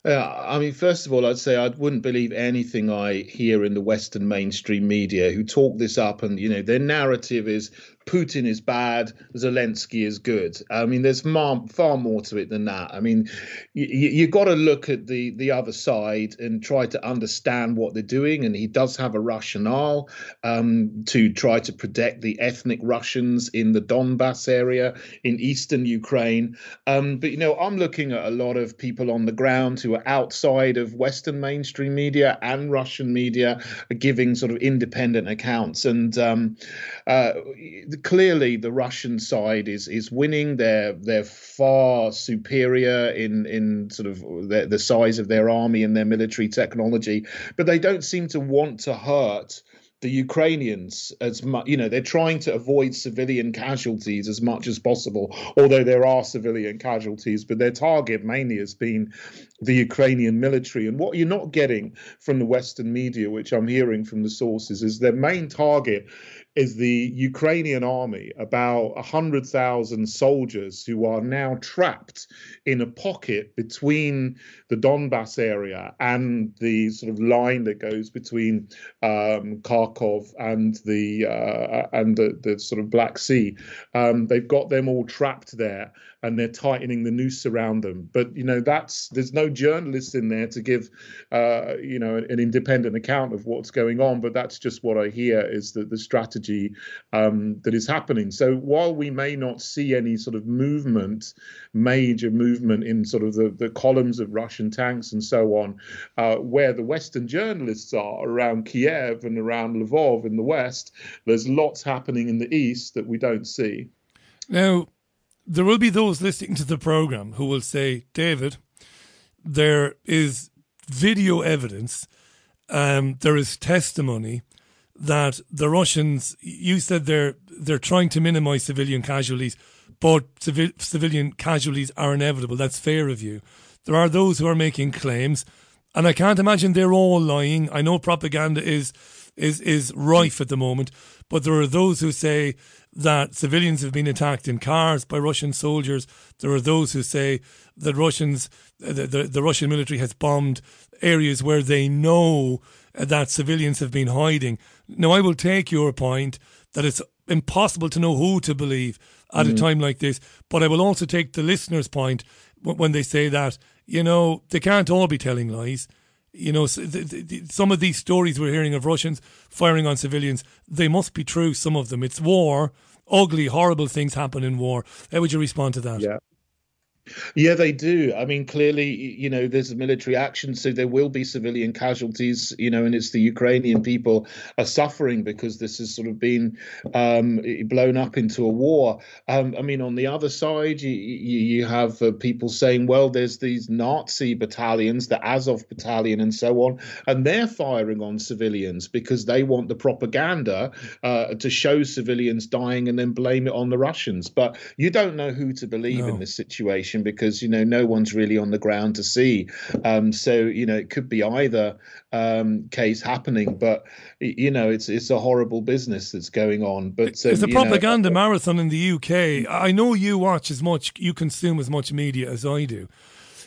Uh, I mean, first of all, I'd say I wouldn't believe anything I hear in the Western mainstream media who talk this up, and you know, their narrative is Putin is bad, Zelensky is good. I mean, there's far, far more to it than that. I mean, you, you got to look at the the other side and try to understand what they're doing. And he does have a rationale um, to try to protect the ethnic Russians in the Donbass area in eastern Ukraine. Um, but you know, I'm looking at a lot of people on the ground who are outside of Western mainstream media and Russian media, giving sort of independent accounts. And um, uh, clearly the Russian side is is winning. They're they're far superior in in sort of the, the size of their army and their military technology, but they don't seem to want to hurt the Ukrainians as much, you know, they're trying to avoid civilian casualties as much as possible, although there are civilian casualties, but their target mainly has been the Ukrainian military. And what you're not getting from the Western media, which I'm hearing from the sources, is their main target is the Ukrainian army, about 100,000 soldiers who are now trapped in a pocket between the Donbass area and the sort of line that goes between um, Kharkov and the uh, and the, the sort of Black Sea. Um, they've got them all trapped there, and they're tightening the noose around them. But you know, that's there's no journalist in there to give uh, you know an, independent account of what's going on. But that's just what I hear is that the strategy um, that is happening. So while we may not see any sort of movement, major movement in sort of the, the columns of Russian tanks and so on, uh, where the Western journalists are around Kiev and around Lvov in the West, there's lots happening in the East that we don't see. Now, there will be those listening to the program who will say, David, there is video evidence, um, there is testimony that the Russians. You said they're they're trying to minimise civilian casualties, but civil, civilian casualties are inevitable. That's fair of you. There are those who are making claims, and I can't imagine they're all lying. I know propaganda is is is rife at the moment, but there are those who say that civilians have been attacked in cars by Russian soldiers. There are those who say that Russians, the, the, the Russian military has bombed areas where they know that civilians have been hiding. Now, I will take your point that it's impossible to know who to believe at mm. a time like this, but I will also take the listener's point when they say that, you know, they can't all be telling lies. You know, some of these stories we're hearing of Russians firing on civilians, they must be true, some of them. It's war. Ugly, horrible things happen in war. How would you respond to that? Yeah. Yeah, they do. I mean, clearly, you know, there's a military action, so there will be civilian casualties, you know, and it's the Ukrainian people are suffering because this has sort of been um, blown up into a war. Um, I mean, on the other side, you, you have uh, people saying, well, there's these Nazi battalions, the Azov battalion, and so on, and they're firing on civilians because they want the propaganda uh, to show civilians dying and then blame it on the Russians. But you don't know who to believe no. in this situation situation because you know no one's really on the ground to see. Um, so you know it could be either um, case happening, but you know it's it's a horrible business that's going on. But um, it's a propaganda know, marathon in the UK. I know you watch as much, you consume as much media as I do.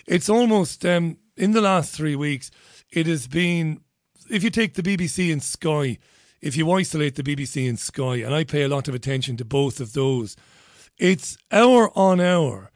It's almost um, in the last three weeks. It has been if you take the BBC and Sky. If you isolate the BBC and Sky, and I pay a lot of attention to both of those, it's hour on hour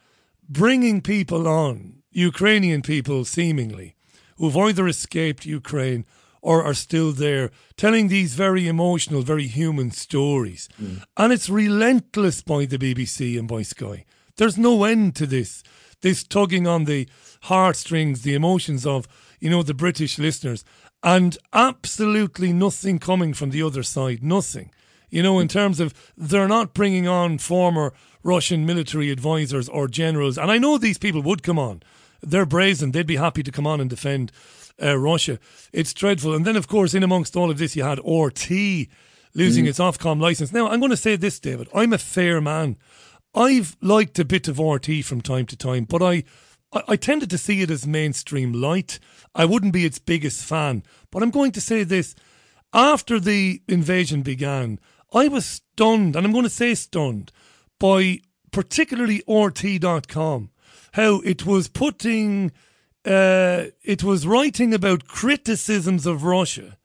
bringing people on, Ukrainian people seemingly, who've either escaped Ukraine or are still there, telling these very emotional, very human stories. Mm. And it's relentless by the BBC and by Sky. There's no end to this. This tugging on the heartstrings, the emotions of, you know, the British listeners, and absolutely nothing coming from the other side. Nothing. You know, in terms of they're not bringing on former Russian military advisors or generals. And I know these people would come on. They're brazen. They'd be happy to come on and defend uh, Russia. It's dreadful. And then, of course, in amongst all of this, you had RT losing mm. its Ofcom license. Now, I'm going to say this, David. I'm a fair man. I've liked a bit of RT from time to time, but I, I, I tended to see it as mainstream light. I wouldn't be its biggest fan. But I'm going to say this. After the invasion began, I was stunned, and I'm going to say stunned, by particularly RT.com, how it was putting, uh, it was writing about criticisms of Russia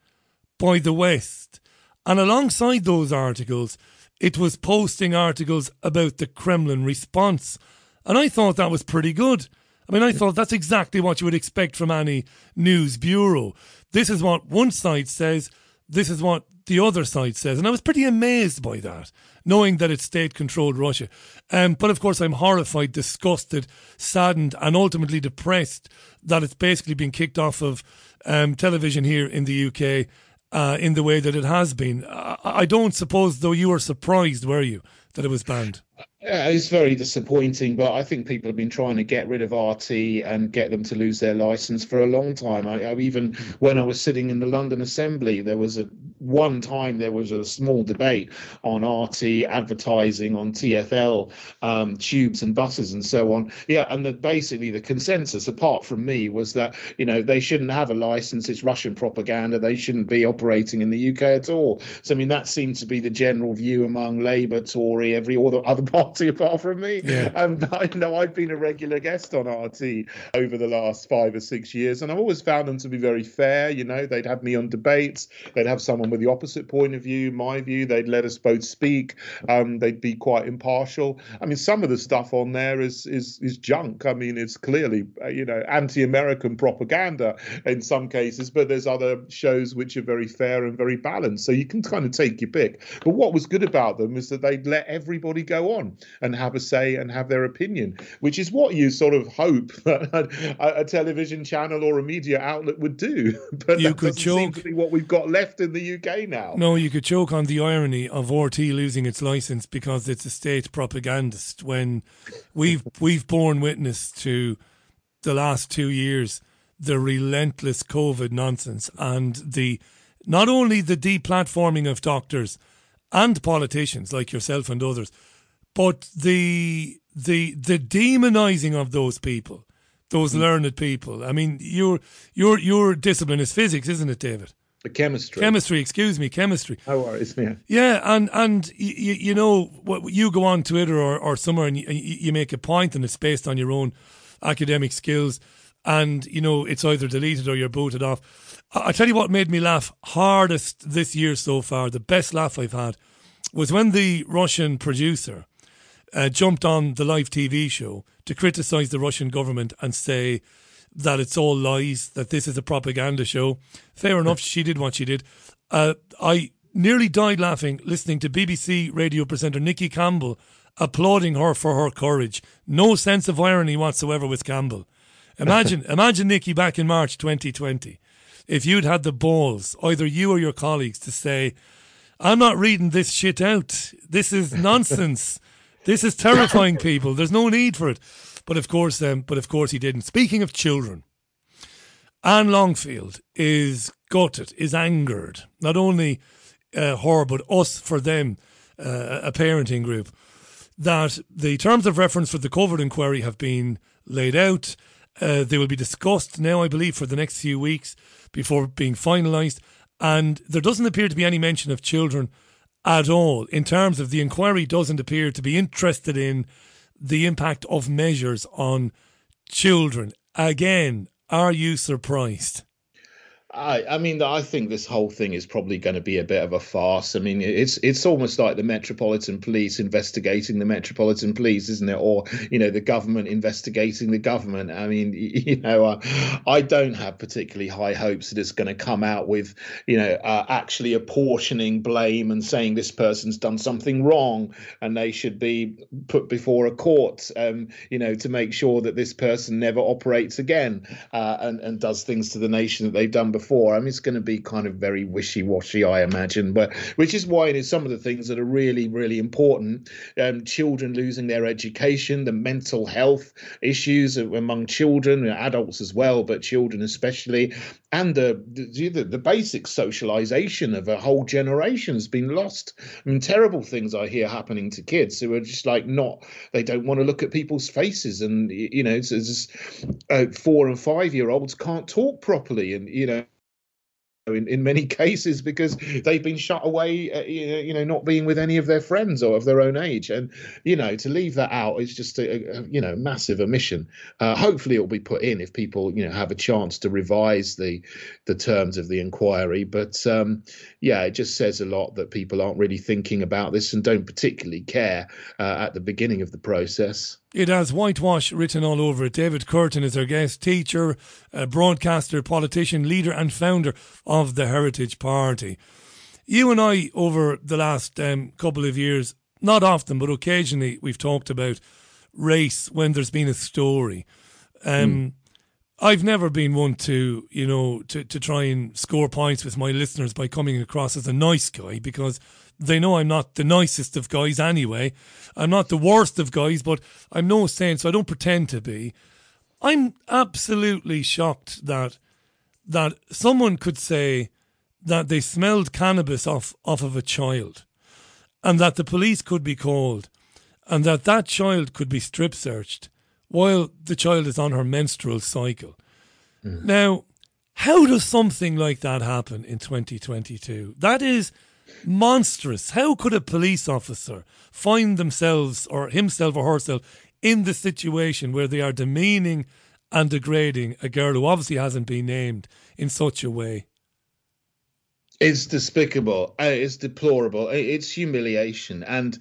by the West. And alongside those articles, it was posting articles about the Kremlin response. And I thought that was pretty good. I mean, I thought that's exactly what you would expect from any news bureau. This is what one side says, this is what the other side says. And I was pretty amazed by that, knowing that it's state controlled Russia. Um, but of course, I'm horrified, disgusted, saddened, and ultimately depressed that it's basically been kicked off of um, television here in the UK uh, in the way that it has been. I, I don't suppose, though, you were surprised, were you, that it was banned? Yeah, it's very disappointing, but I think people have been trying to get rid of RT and get them to lose their license for a long time. I, I even when I was sitting in the London Assembly, there was a one time there was a small debate on RT advertising on TFL um, tubes and buses and so on. Yeah, and the, basically the consensus, apart from me, was that you know they shouldn't have a license. It's Russian propaganda. They shouldn't be operating in the UK at all. So I mean that seemed to be the general view among Labour, Tory, every other other party apart from me. Yeah. And I know I've been a regular guest on RT over the last five or six years, and I've always found them to be very fair. You know, they'd have me on debates, they'd have someone someone with the opposite point of view, my view. They'd let us both speak. Um, they'd be quite impartial. I mean, some of the stuff on there is is is junk. I mean, it's clearly uh, you know anti-American propaganda in some cases, but there's other shows which are very fair and very balanced. So you can kind of take your pick. But what was good about them is that they'd let everybody go on and have a say and have their opinion, which is what you sort of hope that a, a television channel or a media outlet would do. But You could doesn't seem to be what we've got left in the UK now. No, you could choke on the irony of RT losing its license because it's a state propagandist when we've we've borne witness to the last two years the relentless COVID nonsense and the not only the deplatforming of doctors and politicians like yourself and others, but the the the demonizing of those people, those hmm. learned people. I mean, your your your discipline is physics, isn't it, David? The chemistry. Chemistry, excuse me, chemistry. No worries, yeah. Yeah, and and you, you know what you go on Twitter or, or somewhere and you, you make a point and it's based on your own academic skills, and you know it's either deleted or you're booted off. I tell you what made me laugh hardest this year so far. The best laugh I've had was when the Russian producer uh, jumped on the live TV show to criticize the Russian government and say that it's all lies, that this is a propaganda show. Fair enough, she did what she did. Uh, I nearly died laughing listening to BBC radio presenter Nicky Campbell applauding her for her courage. No sense of irony whatsoever with Campbell. Imagine, imagine Nicky back in March 2020. If you'd had the balls, either you or your colleagues, to say, I'm not reading this shit out. This is nonsense. This is terrifying people. There's no need for it. But of course, um, but of course he didn't. Speaking of children, Anne Longfield is gutted, is angered. Not only uh, her, but us for them, uh, a parenting group, that the terms of reference for the COVID inquiry have been laid out. Uh, they will be discussed now, I believe, for the next few weeks before being finalised. And there doesn't appear to be any mention of children at all in terms of the inquiry doesn't appear to be interested in the impact of measures on children. Again, are you surprised? I, I mean, I think this whole thing is probably going to be a bit of a farce. I mean, it's it's almost like the Metropolitan Police investigating the Metropolitan Police, isn't it? Or you know, the government investigating the government. I mean, you know, uh, I don't have particularly high hopes that it's going to come out with, you know, uh, actually apportioning blame and saying this person's done something wrong and they should be put before a court, um, you know, to make sure that this person never operates again uh, and and does things to the nation that they've done before. I mean, it's going to be kind of very wishy-washy, I imagine, but which is why it is some of the things that are really, really important. Um, children losing their education, the mental health issues among children, adults as well, but children especially, and the the, the basic socialization of a whole generation has been lost. I mean, terrible things I hear happening to kids who are just like not, they don't want to look at people's faces, and you know, it's, it's uh, four and five year olds can't talk properly, and you know in, in many cases because they've been shut away, uh, you know, not being with any of their friends or of their own age. And, you know, to leave that out is just a, a you know, massive omission. Uh, hopefully it will be put in if people, you know, have a chance to revise the the terms of the inquiry. But um, yeah, it just says a lot that people aren't really thinking about this and don't particularly care uh, at the beginning of the process. It has whitewash written all over it. David Kurten is our guest, teacher, uh, broadcaster, politician, leader, and founder of the Heritage Party. You and I, over the last um, couple of years, not often, but occasionally, we've talked about race when there's been a story. Um, I've never been one to, you know, to, to try and score points with my listeners by coming across as a nice guy because they know I'm not the nicest of guys anyway. I'm not the worst of guys, but I'm no saint, so I don't pretend to be. I'm absolutely shocked that that someone could say that they smelled cannabis off, off of a child and that the police could be called and that that child could be strip searched while the child is on her menstrual cycle. Mm. Now, how does something like that happen in 2022? That is monstrous. How could a police officer find themselves or himself or herself in the situation where they are demeaning and degrading a girl who obviously hasn't been named in such a way? It's despicable. Uh, it's deplorable. It's humiliation. And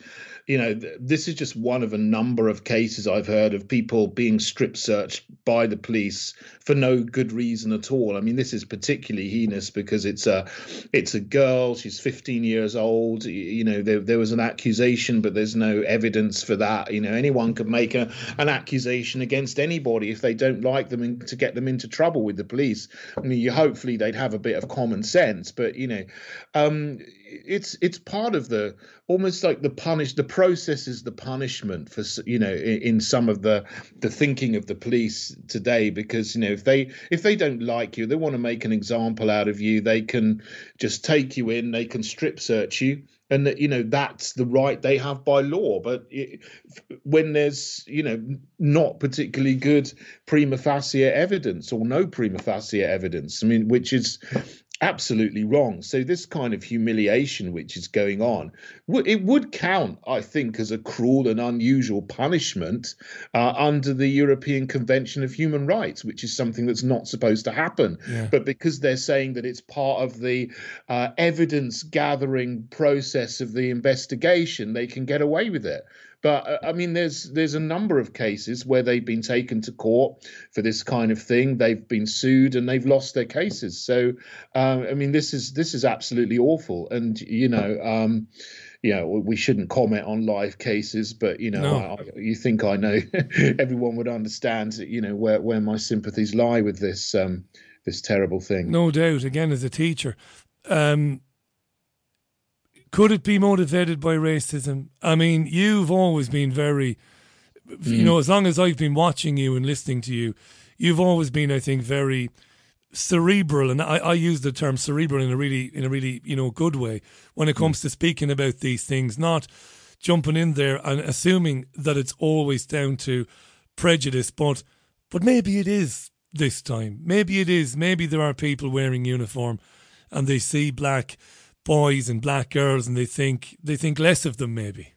you know, this is just one of a number of cases I've heard of people being strip searched by the police for no good reason at all. I mean, this is particularly heinous because it's a it's a girl. She's 15 years old. You know, there, there was an accusation, but there's no evidence for that. You know, anyone could make a, an accusation against anybody if they don't like them and to get them into trouble with the police. I mean, you hopefully they'd have a bit of common sense, but you know, um, it's it's part of the almost like the punish the process is the punishment for you know in, in, some of the the thinking of the police today because you know if they if they don't like you they want to make an example out of you they can just take you in they can strip search you and that you know that's the right they have by law. But it, when there's you know not particularly good prima facie evidence or no prima facie evidence i mean which is absolutely wrong. So this kind of humiliation which is going on, it would count, I think, as a cruel and unusual punishment uh, under the European Convention of Human Rights, which is something that's not supposed to happen. Yeah. But because they're saying that it's part of the uh, evidence gathering process of the investigation, they can get away with it. But uh, I mean, there's there's a number of cases where they've been taken to court for this kind of thing. They've been sued and they've lost their cases. So um, I mean, this is this is absolutely awful. And you know. Um, you know, we shouldn't comment on live cases, but you know, no. I, you think I know everyone would understand, you know, where where my sympathies lie with this um, this terrible thing. No doubt. Again, as a teacher, um, could it be motivated by racism? I mean, you've always been very, mm. you know, as long as I've been watching you and listening to you, you've always been, I think, very cerebral, and I, I use the term cerebral in a really, in a really, you know, good way when it mm. comes mm. to speaking about these things, not jumping in there and assuming that it's always down to prejudice, but, but maybe it is this time. Maybe it is. Maybe there are people wearing uniform and they see black boys and black girls, and they think they think less of them maybe.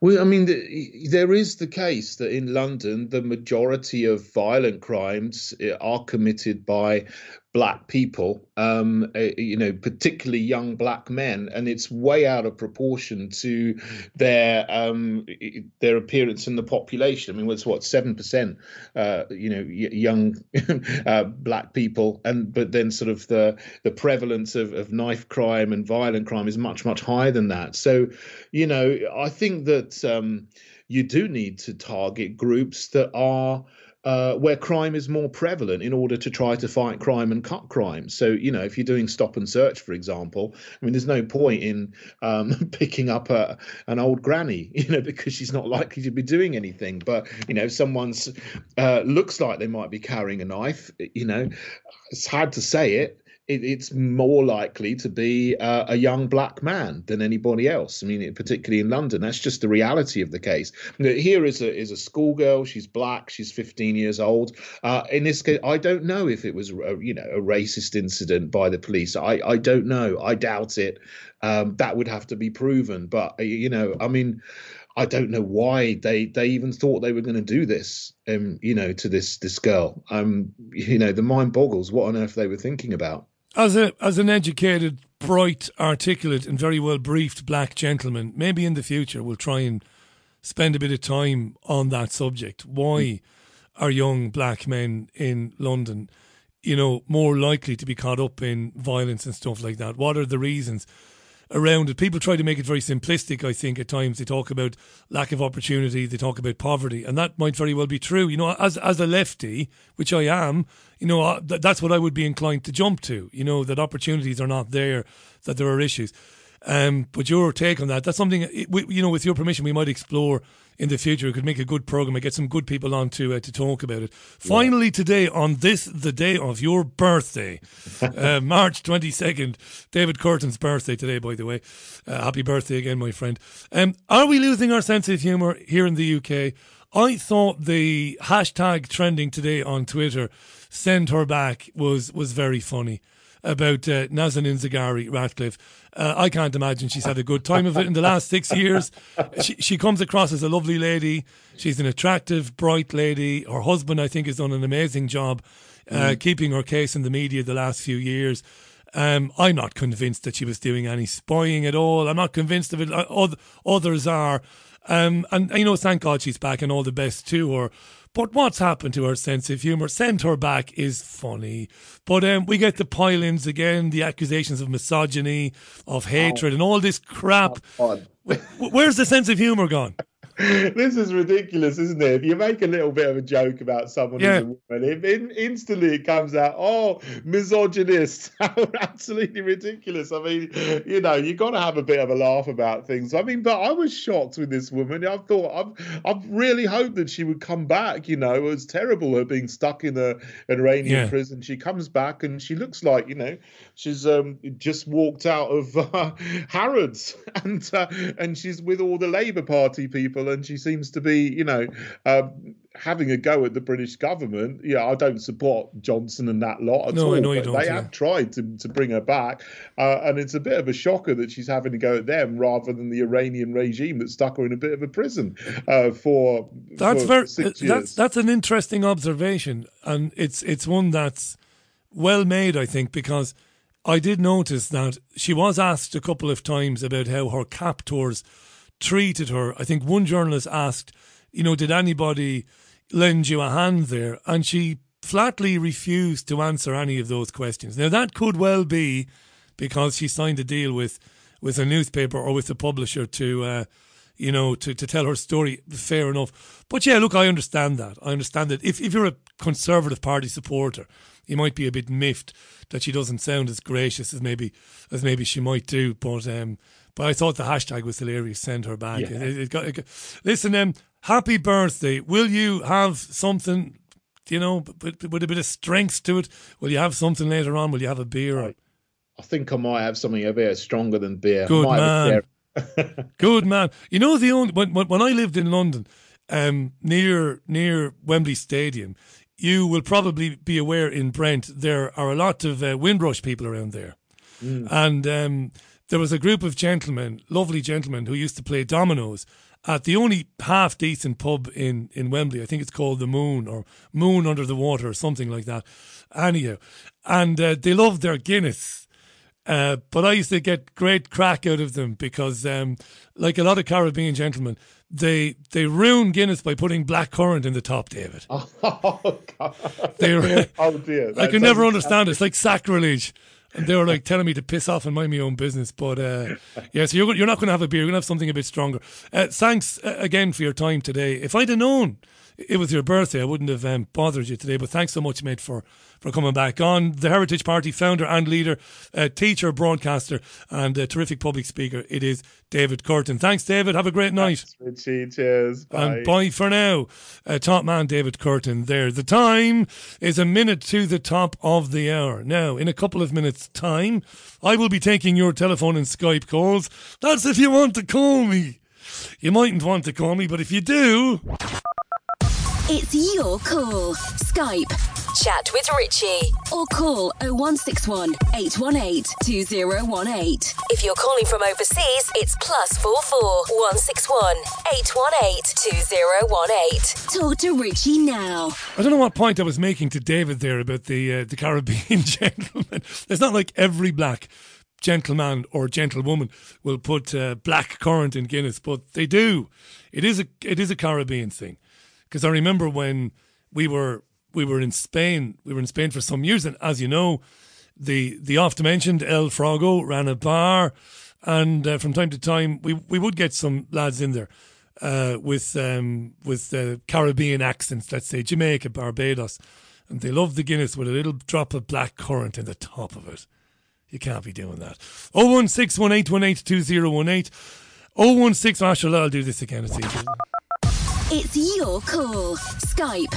Well, I mean, the, there is the case that in London, the majority of violent crimes eh, are committed by black people, um, you know, particularly young black men, and it's way out of proportion to their um, their appearance in the population. I mean, it's what seven percent, uh, you know, young uh, black people, and but then sort of the the prevalence of, of knife crime and violent crime is much much higher than that. So, you know, I think that um, you do need to target groups that are uh, where crime is more prevalent in order to try to fight crime and cut crime. So, you know, if you're doing stop and search, for example, I mean, there's no point in um, picking up a, an old granny, you know, because she's not likely to be doing anything. But, you know, if someone's uh, looks like they might be carrying a knife, you know, it's hard to say it it, it's more likely to be uh, a young black man than anybody else. I mean, particularly in London, that's just the reality of the case. Here is a is a schoolgirl. She's black. She's 15 years old. Uh, in this case, I don't know if it was a, you know a racist incident by the police. I I don't know. I doubt it. Um, that would have to be proven. But uh, you know, I mean. I don't know why they they even thought they were going to do this, um, you know, to this this girl. Um, you know, the mind boggles what on earth they were thinking about. As a as an educated, bright, articulate, and very well briefed black gentleman, maybe in the future we'll try and spend a bit of time on that subject. Why are young black men in London, you know, more likely to be caught up in violence and stuff like that? What are the reasons? Around it. People try to make it very simplistic, I think, at times. They talk about lack of opportunity, they talk about poverty, and that might very well be true. You know, as, as a lefty, which I am, you know, uh, th- that's what I would be inclined to jump to, you know, that opportunities are not there, that there are issues. Um, but your take on that, that's something, you know, with your permission, we might explore in the future. We could make a good program and get some good people on to uh, to talk about it. Finally, yeah. today on this the day of your birthday, uh, March twenty second, David Kurten's birthday today. By the way, uh, happy birthday again, my friend. Um, are we losing our sense of humour here in the UK? I thought the hashtag trending today on Twitter, "Send her back," was was very funny about uh, Nazanin Zaghari Ratcliffe. Uh, I can't imagine she's had a good time of it in the last six years. She, she comes across as a lovely lady. She's an attractive, bright lady. Her husband, I think, has done an amazing job uh, mm. keeping her case in the media the last few years. Um, I'm not convinced that she was doing any spying at all. I'm not convinced of it. Others are. Um, and, you know, thank God she's back and all the best to her. But what's happened to her sense of humour? Send her back is funny. But um, we get the pile ins again, the accusations of misogyny, of hatred, oh. and all this crap. Oh, Where's the sense of humour gone? this is ridiculous, isn't it? If you make a little bit of a joke about someone yeah. a woman, it, it, instantly it comes out, oh, misogynist. Absolutely ridiculous. I mean, you know, you've got to have a bit of a laugh about things. I mean, but I was shocked with this woman. I thought, I've, I've really hoped that she would come back. You know, it was terrible her being stuck in a, an Iranian yeah. prison. She comes back and she looks like, you know, she's um, just walked out of uh, Harrods and uh, and she's with all the Labour Party people and she seems to be, you know, um, having a go at the British government. Yeah, I don't support Johnson and that lot at no, all. I know you don't, they yeah. have tried to, to bring her back, uh, and it's a bit of a shocker that she's having to go at them rather than the Iranian regime that stuck her in a bit of a prison uh, for. That's for very. Years. That's that's an interesting observation, and it's it's one that's well made, I think, because. I did notice that she was asked a couple of times about how her captors treated her. I think one journalist asked, you know, did anybody lend you a hand there? And she flatly refused to answer any of those questions. Now, that could well be because she signed a deal with, with a newspaper or with a publisher to, uh, you know, to, to tell her story. Fair enough. But yeah, look, I understand that. I understand that if, if you're a Conservative Party supporter, you might be a bit miffed that she doesn't sound as gracious as maybe as maybe she might do. But um, but I thought the hashtag was hilarious. Send her back. Yeah. It, it got, it got, listen, um, happy birthday. Will you have something? You know, with, with, a bit of strength to it. Will you have something later on? Will you have a beer? I, I think I might have something a bit stronger than beer. Good man. Good man. You know the only when when I lived in London, um, near near Wembley Stadium, you will probably be aware in Brent there are a lot of uh, Windrush people around there, mm. and um, there was a group of gentlemen, lovely gentlemen, who used to play dominoes at the only half decent pub in, in Wembley. I think it's called the Moon or Moon Under the Water or something like that. Anyhow, and uh, they loved their Guinness. Uh, but I used to get great crack out of them because, um, like a lot of Caribbean gentlemen, they they ruin Guinness by putting black currant in the top, David. Oh, God. They, oh dear. I could never understand it. It's like sacrilege and they were like telling me to piss off and mind my own business. But uh, yeah, so you're, you're not going to have a beer. You're going to have something a bit stronger. Uh, thanks uh, again for your time today. If I'd have known it was your birthday, I wouldn't have um, bothered you today. But thanks so much, mate, for, for coming back on. The Heritage Party founder and leader, uh, teacher, broadcaster, and a terrific public speaker. It is David Kurten. Thanks, David. Have a great night. Thanks, Richie. Cheers. Bye. And bye for now. Uh, top man, David Kurten. There. The time is a minute to the top of the hour. Now, in a couple of minutes' time, I will be taking your telephone and Skype calls. That's if you want to call me. You mightn't want to call me, but if you do. It's your call. Skype. Chat with Richie. Or call 0161 818 2018. If you're calling from overseas, it's plus 44 161 818 2018. Talk to Richie now. I don't know what point I was making to David there about the, uh, the Caribbean gentleman. It's not like every black gentleman or gentlewoman will put uh, black currant in Guinness, but they do. It is a it is a Caribbean thing because I remember when we were we were in Spain. We were in Spain for some years, and as you know, the the often mentioned El Frago ran a bar, and uh, from time to time we we would get some lads in there. Uh, with um, with uh, Caribbean accents, let's say Jamaica, Barbados, and they love the Guinness with a little drop of black currant in the top of it. You can't be doing that. 01618182018. 016, Marshall, I'll do this again. It's. It's your call. Skype.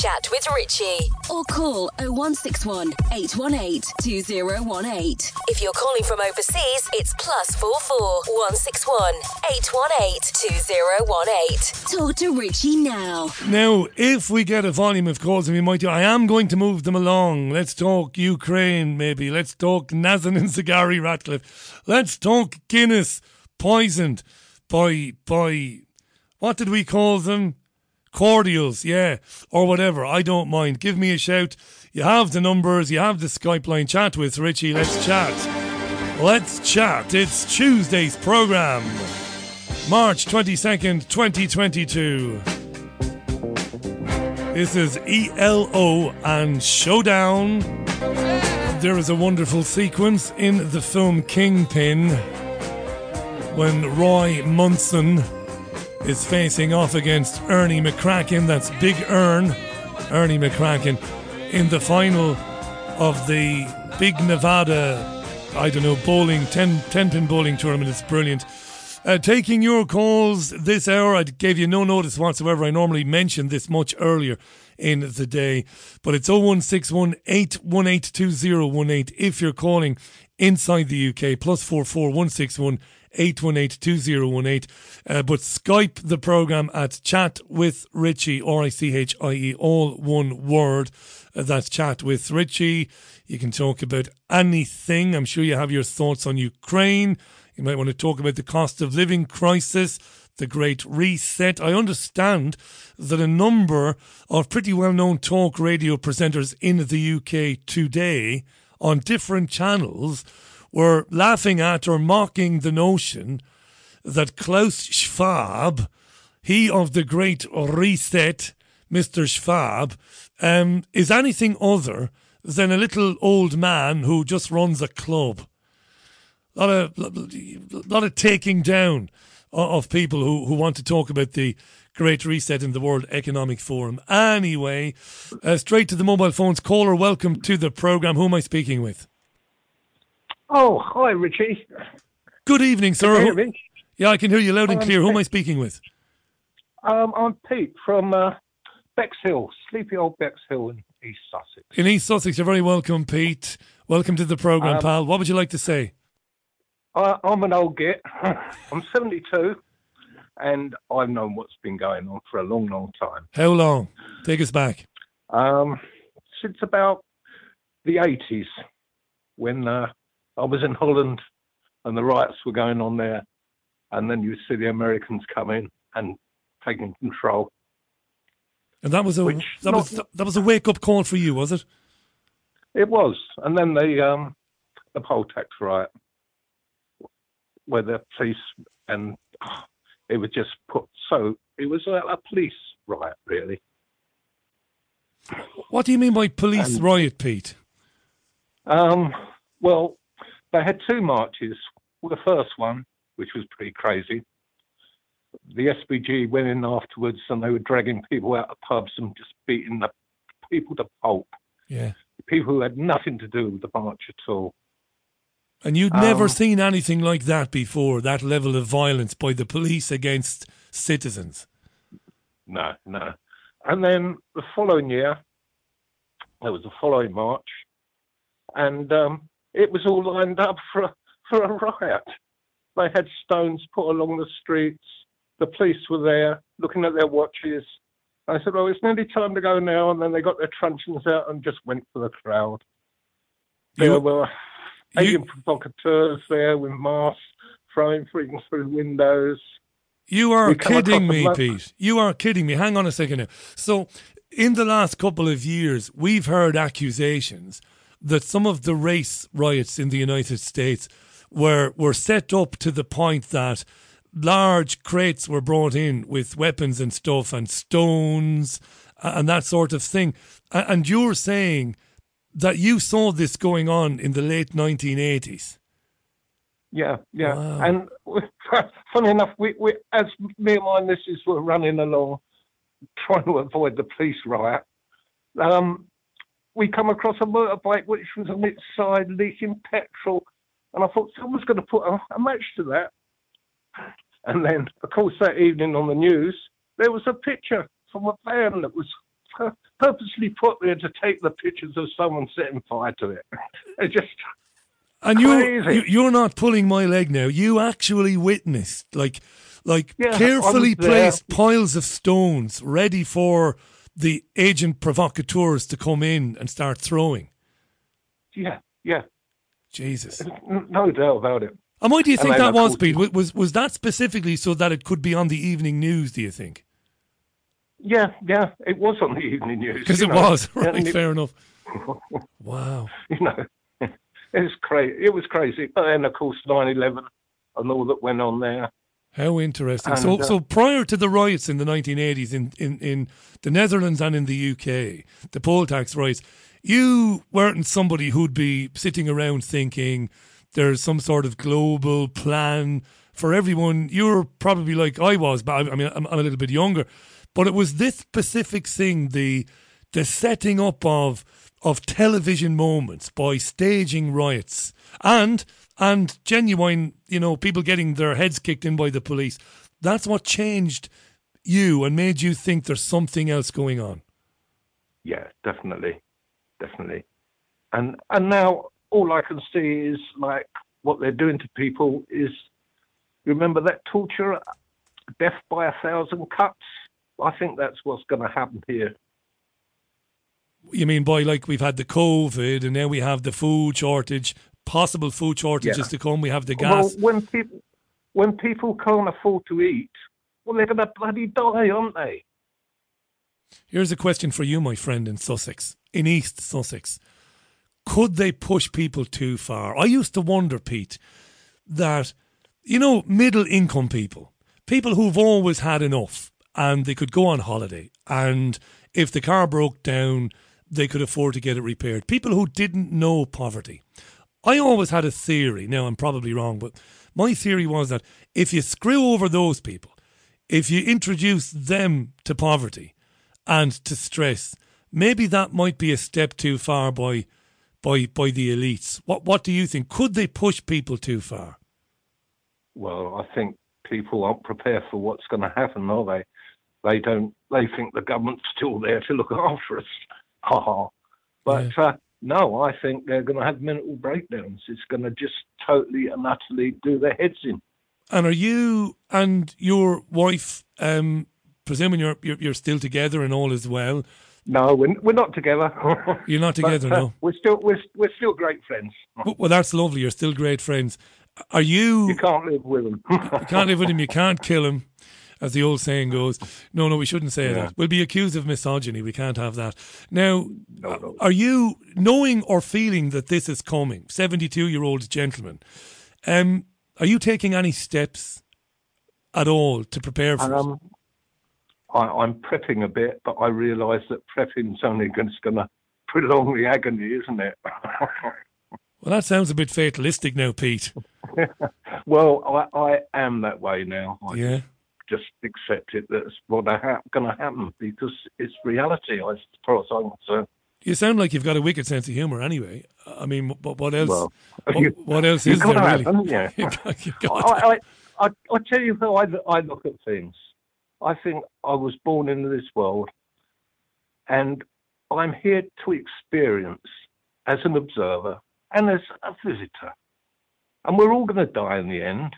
Chat with Richie. Or call 0161 818 2018. If you're calling from overseas, it's plus 44 161 818 2018. Talk to Richie now. Now, if we get a volume of calls, and we might do, I am going to move them along. Let's talk Ukraine, maybe. Let's talk Nazanin and Zaghari Ratcliffe. Let's talk Guinness poisoned by by what did we call them? cordials, yeah, or whatever. I don't mind. Give me a shout. You have the numbers, you have the Skype line. Chat with Richie. Let's chat. Let's chat. It's Tuesday's program, March 22nd, 2022. This is ELO and Showdown. There is a wonderful sequence in the film Kingpin when Roy Munson is facing off against Ernie McCracken. That's Big Ern, Ernie McCracken, in the final of the Big Nevada, I don't know, bowling, 10, 10 pin bowling tournament. It's brilliant. Uh, taking your calls this hour. I gave you no notice whatsoever. I normally mention this much earlier in the day, but it's 0161 818 2018 if you're calling inside the UK, plus 44161 818 2018. Uh, but Skype the program at chat with Richie, R I C H I E, all one word. Uh, that's chat with Richie. You can talk about anything. I'm sure you have your thoughts on Ukraine. You might want to talk about the cost of living crisis, the Great Reset. I understand that a number of pretty well known talk radio presenters in the UK today on different channels were laughing at or mocking the notion that Klaus Schwab, he of the Great Reset, Mr. Schwab, um, is anything other than a little old man who just runs a club. A lot of, lot of taking down of people who, who want to talk about the Great Reset in the World Economic Forum. Anyway, uh, straight to the mobile phones. Caller, welcome to the program. Who am I speaking with? Oh, hi, Richie. Good evening, sir. Can you? Yeah, I can hear you loud and clear. Who am I speaking with? Um, I'm Pete from uh, Bexhill, sleepy old Bexhill in East Sussex. In East Sussex. You're very welcome, Pete. Welcome to the program, Um, pal. What would you like to say? I, I'm an old git. I'm 72, and I've known what's been going on for a long, long time. How long? Take us back. Um, since about the 80s, when uh, I was in Holland and the riots were going on there, and then you see the Americans come in and taking control. And that was a Which that was that was a wake up call for you, was it? It was, and then the um, the poll tax riot, where the police and it was just put so it was a, a police riot, really. What do you mean by police Um, riot, Pete? Um, well, they had two marches. The first one, which was pretty crazy, the SPG went in afterwards and they were dragging people out of pubs and just beating the people to pulp. Yeah. People who had nothing to do with the march at all. And you'd never Um, seen anything like that before, that level of violence by the police against citizens. No, no. And then the following year, there was the following march, and um, it was all lined up for a, for a riot. They had stones put along the streets. The police were there looking at their watches. I said, "Oh, it's nearly time to go now." And then they got their truncheons out and just went for the crowd. There You- were you- agent provocateurs there with masks, throwing things through windows. You are kidding me, Pete. You are kidding me. Hang on a second now. So, in the last couple of years, we've heard accusations that some of the race riots in the United States were were set up to the point that large crates were brought in with weapons and stuff and stones and that sort of thing. And you're saying that you saw this going on in the late 1980s. Yeah, yeah. Wow. And funny enough, we, we as me and my missus were running along, trying to avoid the police riot, um, we come across a motorbike which was on its side leaking petrol, and I thought someone's going to put a, a match to that. And then, of course, that evening on the news, there was a picture from a van that was pur- purposely put there to take the pictures of someone setting fire to it. It just And you, Crazy. you you're not pulling my leg now. You actually witnessed like like Yeah, carefully placed piles of stones ready for the agent provocateurs to come in and start throwing. yeah, yeah. Jesus. No doubt about it. And why do you think that was, Pete? Was was that specifically so that it could be on the evening news? Do you think? Yeah, yeah, it was on the evening news. Because it know. was, right, it- fair enough. Wow. you know, it was crazy. It was crazy. But then, of course, 9/11 and all that went on there. How interesting. And, so, uh, so prior to the riots in the 1980s in, in, in the Netherlands and in the UK, the poll tax riots, you weren't somebody who'd be sitting around thinking there's some sort of global plan for everyone. You're probably like I was, but I, I mean, I'm, I'm a little bit younger. But it was this specific thing, the the setting up of of television moments by staging riots and and genuine, you know, people getting their heads kicked in by the police. That's what changed you and made you think there's something else going on. Yeah, definitely, definitely. And and now all I can see is like what they're doing to people is. Remember that torture, death by a thousand cuts. I think that's what's going to happen here. You mean by like we've had the COVID and now we have the food shortage, possible food shortages Yeah. to come. We have the Well, gas. when people when people can't afford to eat, well, they're going to bloody die, aren't they? Here's a question for you, my friend in Sussex, in East Sussex. Could they push people too far? I used to wonder, Pete, that, you know, middle income people, people who've always had enough and they could go on holiday and if the car broke down, they could afford to get it repaired. People who didn't know poverty. I always had a theory, now I'm probably wrong, but my theory was that if you screw over those people, if you introduce them to poverty and to stress, maybe that might be a step too far by by by the elites. What what do you think? Could they push people too far? Well, I think people aren't prepared for what's going to happen, are they? They don't. They think the government's still there to look after us. Ha ha. But uh, no, I think they're going to have mental breakdowns. It's going to just totally and utterly do their heads in. And are you and your wife, um, presuming you're, you're you're still together and all is well? No, we're, we're not together. You're not together, But, uh, no. We're still we're, we're still great friends. Well, well, that's lovely. You're still great friends. Are you? You can't live with him. you can't live with him. You can't kill him, as the old saying goes. No, no, we shouldn't say Yeah. that. We'll be accused of misogyny. We can't have that. Now, are you knowing or feeling that this is coming? Seventy-two-year-old gentleman. Um, are you taking any steps at all to prepare for it? Um, I, I'm prepping a bit, but I realise that prepping's only going to prolong the agony, isn't it? Well, that sounds a bit fatalistic now, Pete. well, I, I am that way now. I Yeah. Just accept it that's what ha- going to happen because it's reality, as far as I'm concerned. You sound like you've got a wicked sense of humour. Anyway, uh, I mean, what, what else? Well, what, you- what else is there really? have, haven't you? You got- you. I, I, I, I tell you how I, I look at things. I think I was born into this world, and I'm here to experience as an observer and as a visitor. And we're all going to die in the end.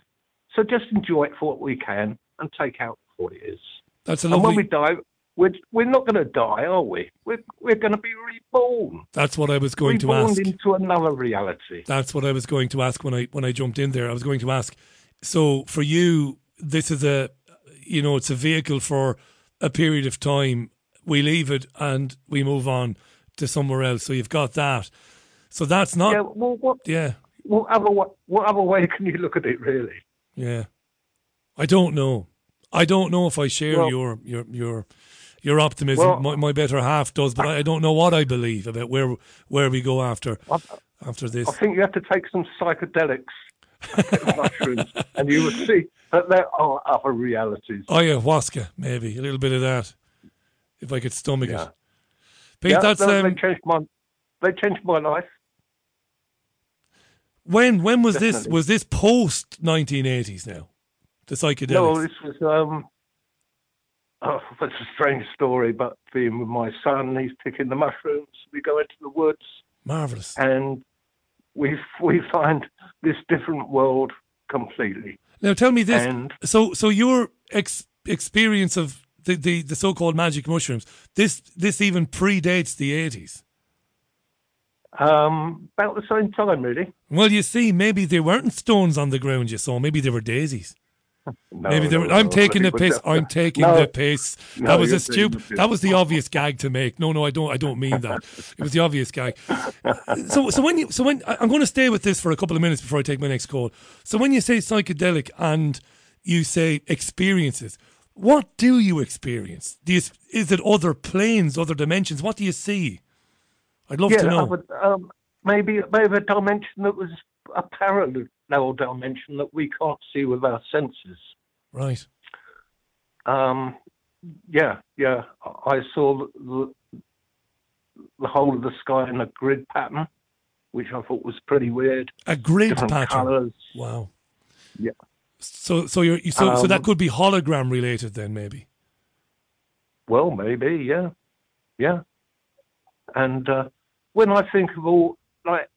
So just enjoy it for what we can and take out what it is. That's a and when we die, we're, we're not going to die, are we? We're, we're going to be reborn. That's what I was going to reborn ask. into another reality. That's what I was going to ask when I when I jumped in there. I was going to ask. So for you, this is a, you know, it's a vehicle for a period of time. We leave it and we move on to somewhere else. So you've got that. So that's not. yeah, well, what, Yeah, what, other, what, what other way can you look at it, really? yeah. I don't know. I don't know if I share Well- your your your your optimism. Well- my, my better half does, but I, I don't know what I believe about where where we go after I, after this. I think you have to take some psychedelics, mushrooms, and you will see that there are other realities. Ayahuasca, maybe a little bit of that, if I could stomach Yeah. it. Pete, yeah, that's they, um, they changed my they changed my life. when when was this? Was this post nineteen eighties? Now, the psychedelics. No, this was um. Oh, that's a strange story, but being with my son, he's picking the mushrooms. We go into the woods Marvelous. and we we find this different world completely. Now, tell me this. And So, so your ex- experience of the, the, the so-called magic mushrooms, this this even predates the eighties. um, about the same time, really. Well, you see, maybe they weren't stones on the ground you saw. Maybe they were daisies. No, Maybe no, I'm no, taking the piss. I'm taking the piss. that was a stupid. That was the obvious gag to make. No, no, I don't. I don't mean that. It was the obvious gag. So, so when you, so when I- I'm going to stay with this for a couple of minutes before I take my next call. So when you say psychedelic and you say experiences, what do you experience? Do you, is it other planes, other dimensions? What do you see? I'd love yeah, to I know. would, um, maybe maybe a dimension that was a parallel dimension that we can't see with our senses. Right. Um, yeah, yeah. I saw the, the whole of the sky in a grid pattern, which I thought was pretty weird. A grid Different pattern. colours. Wow. Yeah. So, so you're you- so, so that Um, could be hologram related then, maybe. Well, maybe, yeah, yeah. And uh, when I think of all like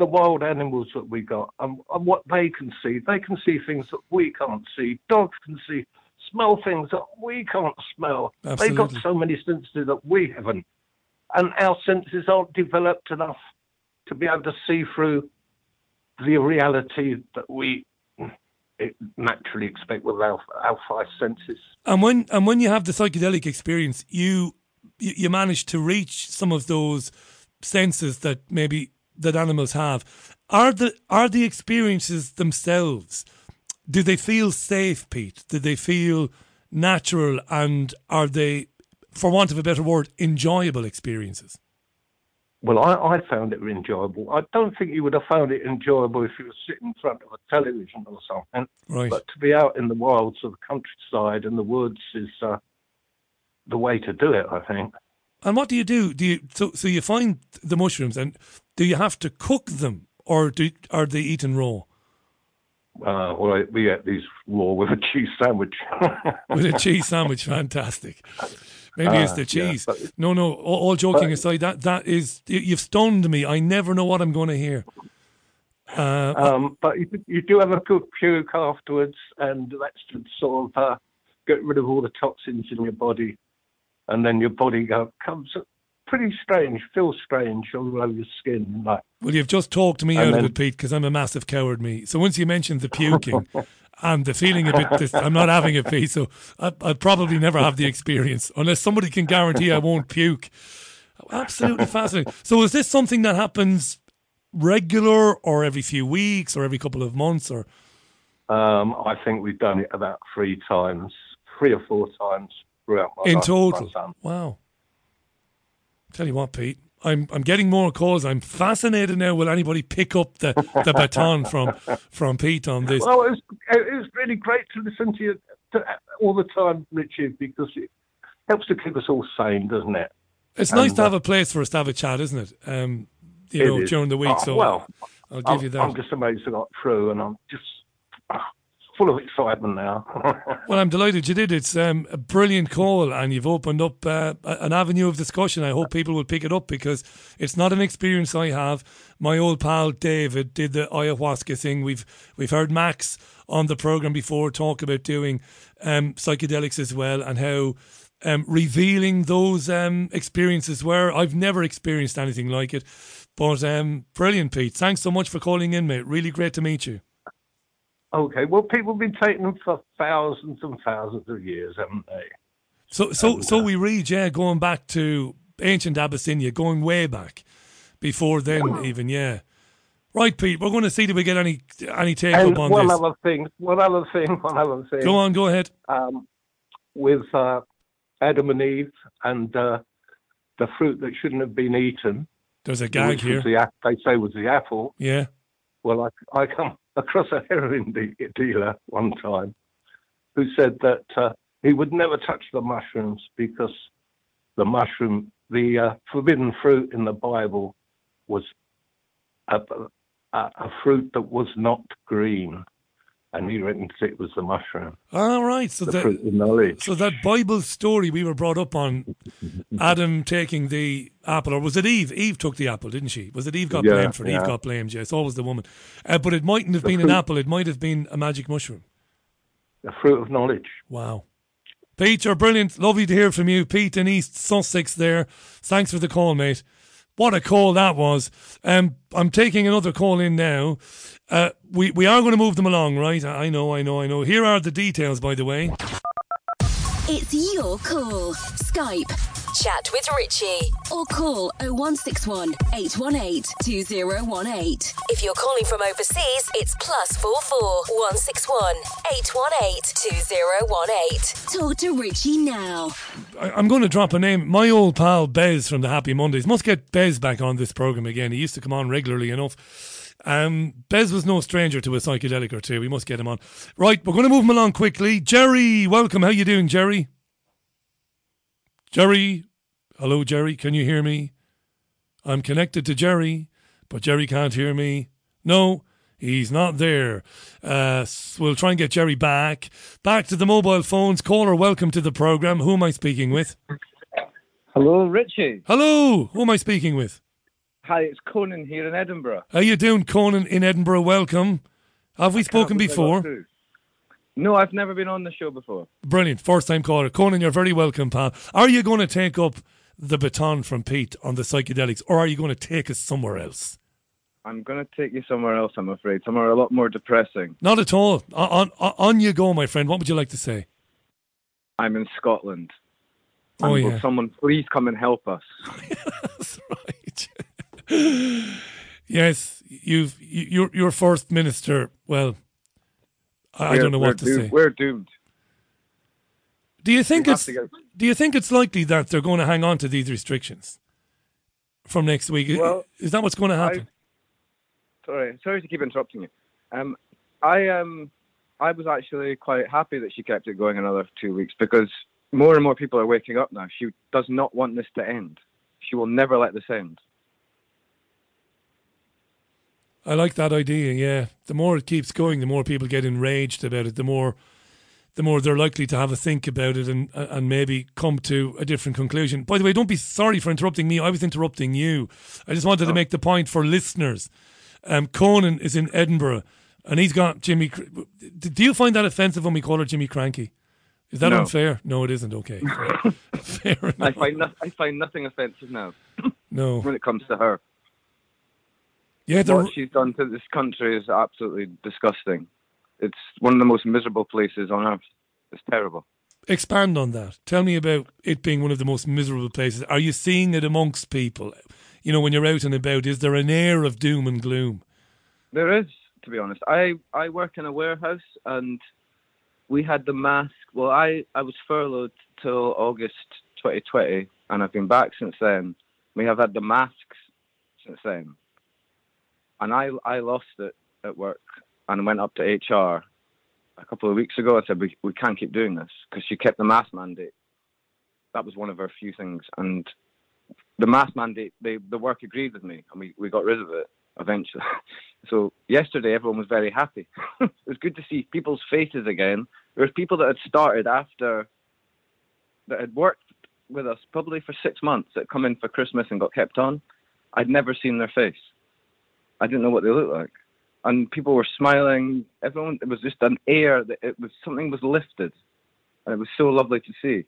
the wild animals that we got and, and what they can see, they can see things that we can't see. Dogs can see, smell things that we can't smell. They've got so many senses that we haven't, and our senses aren't developed enough to be able to see through the reality that we naturally expect with our, our five senses. And when and when you have the psychedelic experience, you, you manage to reach some of those senses that maybe that animals have. Are the are the experiences themselves? Do they feel safe, Pete? Do they feel natural? And are they, for want of a better word, enjoyable experiences? Well, I, I found it enjoyable. I don't think you would have found it enjoyable if you were sitting in front of a television or something. Right. But to be out in the wilds of the countryside and the woods is uh, the way to do it, I think. And what do you do? Do you so so you find the mushrooms and do you have to cook them or do are they eaten raw? Uh, well, we ate these raw with a cheese sandwich. with a cheese sandwich. Fantastic. Maybe it's Ah, the yeah, cheese. but- no, no. All, all joking but- aside, that that is you- you've stunned me. I never know what I'm going to hear. Uh, um, but you, you do have a good puke afterwards, and that's to sort of uh, get rid of all the toxins in your body, and then your body go, comes pretty strange, feels strange all over your skin, like well, you've just talked me and out of it, Pete, because I'm a massive coward. Me. So once you mentioned the puking and the feeling a bit, this, I'm not having it, Pete. So I, I'll probably never have the experience unless somebody can guarantee I won't puke. Absolutely fascinating. So is this something that happens regular, or every few weeks, or every couple of months, or? Um, I think we've done it about three times, three or four times throughout my in life, total. my. Wow. Tell you what, Pete, I'm I'm getting more calls. I'm fascinated now. Will anybody pick up the, the baton from from Pete on this? Well, it was, it was really great to listen to you to, all the time, Richard, because it helps to keep us all sane, doesn't it? It's nice to uh, have a place for us to have a chat, isn't it? Um, you It know, is. during the week. Oh, so well, I'll give I'm, you that. I'm just amazed I got through, and I'm just ah, full of excitement now. Well, I'm delighted you did. It's um, a brilliant call, and you've opened up uh, an avenue of discussion. I hope people will pick it up because it's not an experience I have. My old pal David did the ayahuasca thing. We've we've heard Max on the program before talk about doing um, psychedelics as well, and how um, revealing those um, experiences were. I've never experienced anything like it, but um, brilliant, Pete. Thanks so much for calling in, mate. Really great to meet you. Okay, well, people have been taking them for thousands and thousands of years, haven't they? So, so, And, so uh, we read, yeah, going back to ancient Abyssinia, going way back, before then, even, yeah. Right, Pete. We're going to see if we get any any take And up on one this. other thing, one other thing, one other thing. Go on, go ahead. um, with uh, Adam and Eve and uh, the fruit that shouldn't have been eaten. There's a gag here. The, they say was the apple. Yeah. Well, I, I come across a heroin de- dealer one time who said that uh, he would never touch the mushrooms because the mushroom, the uh, forbidden fruit in the Bible, was a, a, a fruit that was not green, and he reckoned it was the mushroom, All right. So the that fruit of knowledge. so that Bible story we were brought up on, Adam taking the apple, or was it Eve? Eve took the apple, didn't she? Was it Eve got Yeah, blamed for it? Eve got blamed. Yeah, it's always the woman. Uh, but it mightn't have The been an apple. It might have been a magic mushroom. the fruit of knowledge. Wow. Pete, you're brilliant. Lovely to hear from you. Pete in East Sussex there. Thanks for the call, mate. What a call that was. Um, I'm taking another call in now. Uh, we, we are going to move them along, right? I know, I know, I know. Here are the details, by the way. It's your call. Skype. Chat with Richie. Or call 0161 818 2018. If you're calling from overseas, it's plus 44 161 818 2018. Talk to Richie now. I, I'm going to drop a name. My old pal Bez from the Happy Mondays. Must get Bez back on this program again. He used to come on regularly enough. Um, Bez was no stranger to a psychedelic or two. We must get him on. Right, we're going to move him along quickly. Jerry, welcome. How you doing, Jerry? Jerry, hello, Jerry. Can you hear me? I'm connected to Jerry, but Jerry can't hear me. No, he's not there. Uh, we'll try and get Jerry back. Back to the mobile phones. Caller, welcome to the program. Who am I speaking with? Hello, Richie. Hello, who am I speaking with? Hi, it's Conan here in Edinburgh. How are you doing, Conan in Edinburgh? Welcome. Have we spoken I got before? No, I've never been on the show before. Brilliant. First time caller. Conan, you're very welcome, pal. Are you going to take up the baton from Pete on the psychedelics or are you going to take us somewhere else? I'm going to take you somewhere else, I'm afraid. Somewhere a lot more depressing. Not at all. On, on, on you go, my friend. What would you like to say? I'm in Scotland. Oh, and will yeah. someone please come and help us? That's right. yes, you've you, your your first minister. Well, I, I don't know what to doomed- say. We're doomed. Do you think we it's Do you think it's likely that they're going to hang on to these restrictions from next week? Well, Is that what's going to happen? Sorry, sorry to keep interrupting you. Um, I um, I was actually quite happy that she kept it going another two weeks because more and more people are waking up now. She does not want this to end. She will never let this end. I like that idea. Yeah, the more it keeps going, the more people get enraged about it. The more, the more they're likely to have a think about it and and maybe come to a different conclusion. By the way, don't be sorry for interrupting me. I was interrupting you. I just wanted to make the point for listeners. Um, Conan is in Edinburgh, and he's got Jimmy. Do you find that offensive when we call her Jimmy Krankie? Is that No. unfair? No, it isn't. Okay, fair I find no, I find nothing offensive now No, when it comes to her. Yeah, the, what she's done to this country is absolutely disgusting. It's one of the most miserable places on earth. It's terrible. expand on that. Tell me about it being one of the most miserable places. Are you seeing it amongst people? You know, when you're out and about, is there an air of doom and gloom? There is, to be honest. I, I work in a warehouse and we had the mask. Well, I, I was furloughed till August 2020 and I've been back since then. We have had the masks since then. And I, I lost it at work and went up to HR a couple of weeks ago. I said, we, we can't keep doing this because she kept the mask mandate. That was one of her few things. And the mask mandate, they, the work agreed with me and we, we got rid of it eventually. So yesterday, everyone was very happy. it was good to see people's faces again. There was people that had started after, that had worked with us probably for six months that come in for Christmas and got kept on. I'd never seen their face. I didn't know what they looked like. And people were smiling. Everyone, it was just an air that it was something was lifted, and it was so lovely to see.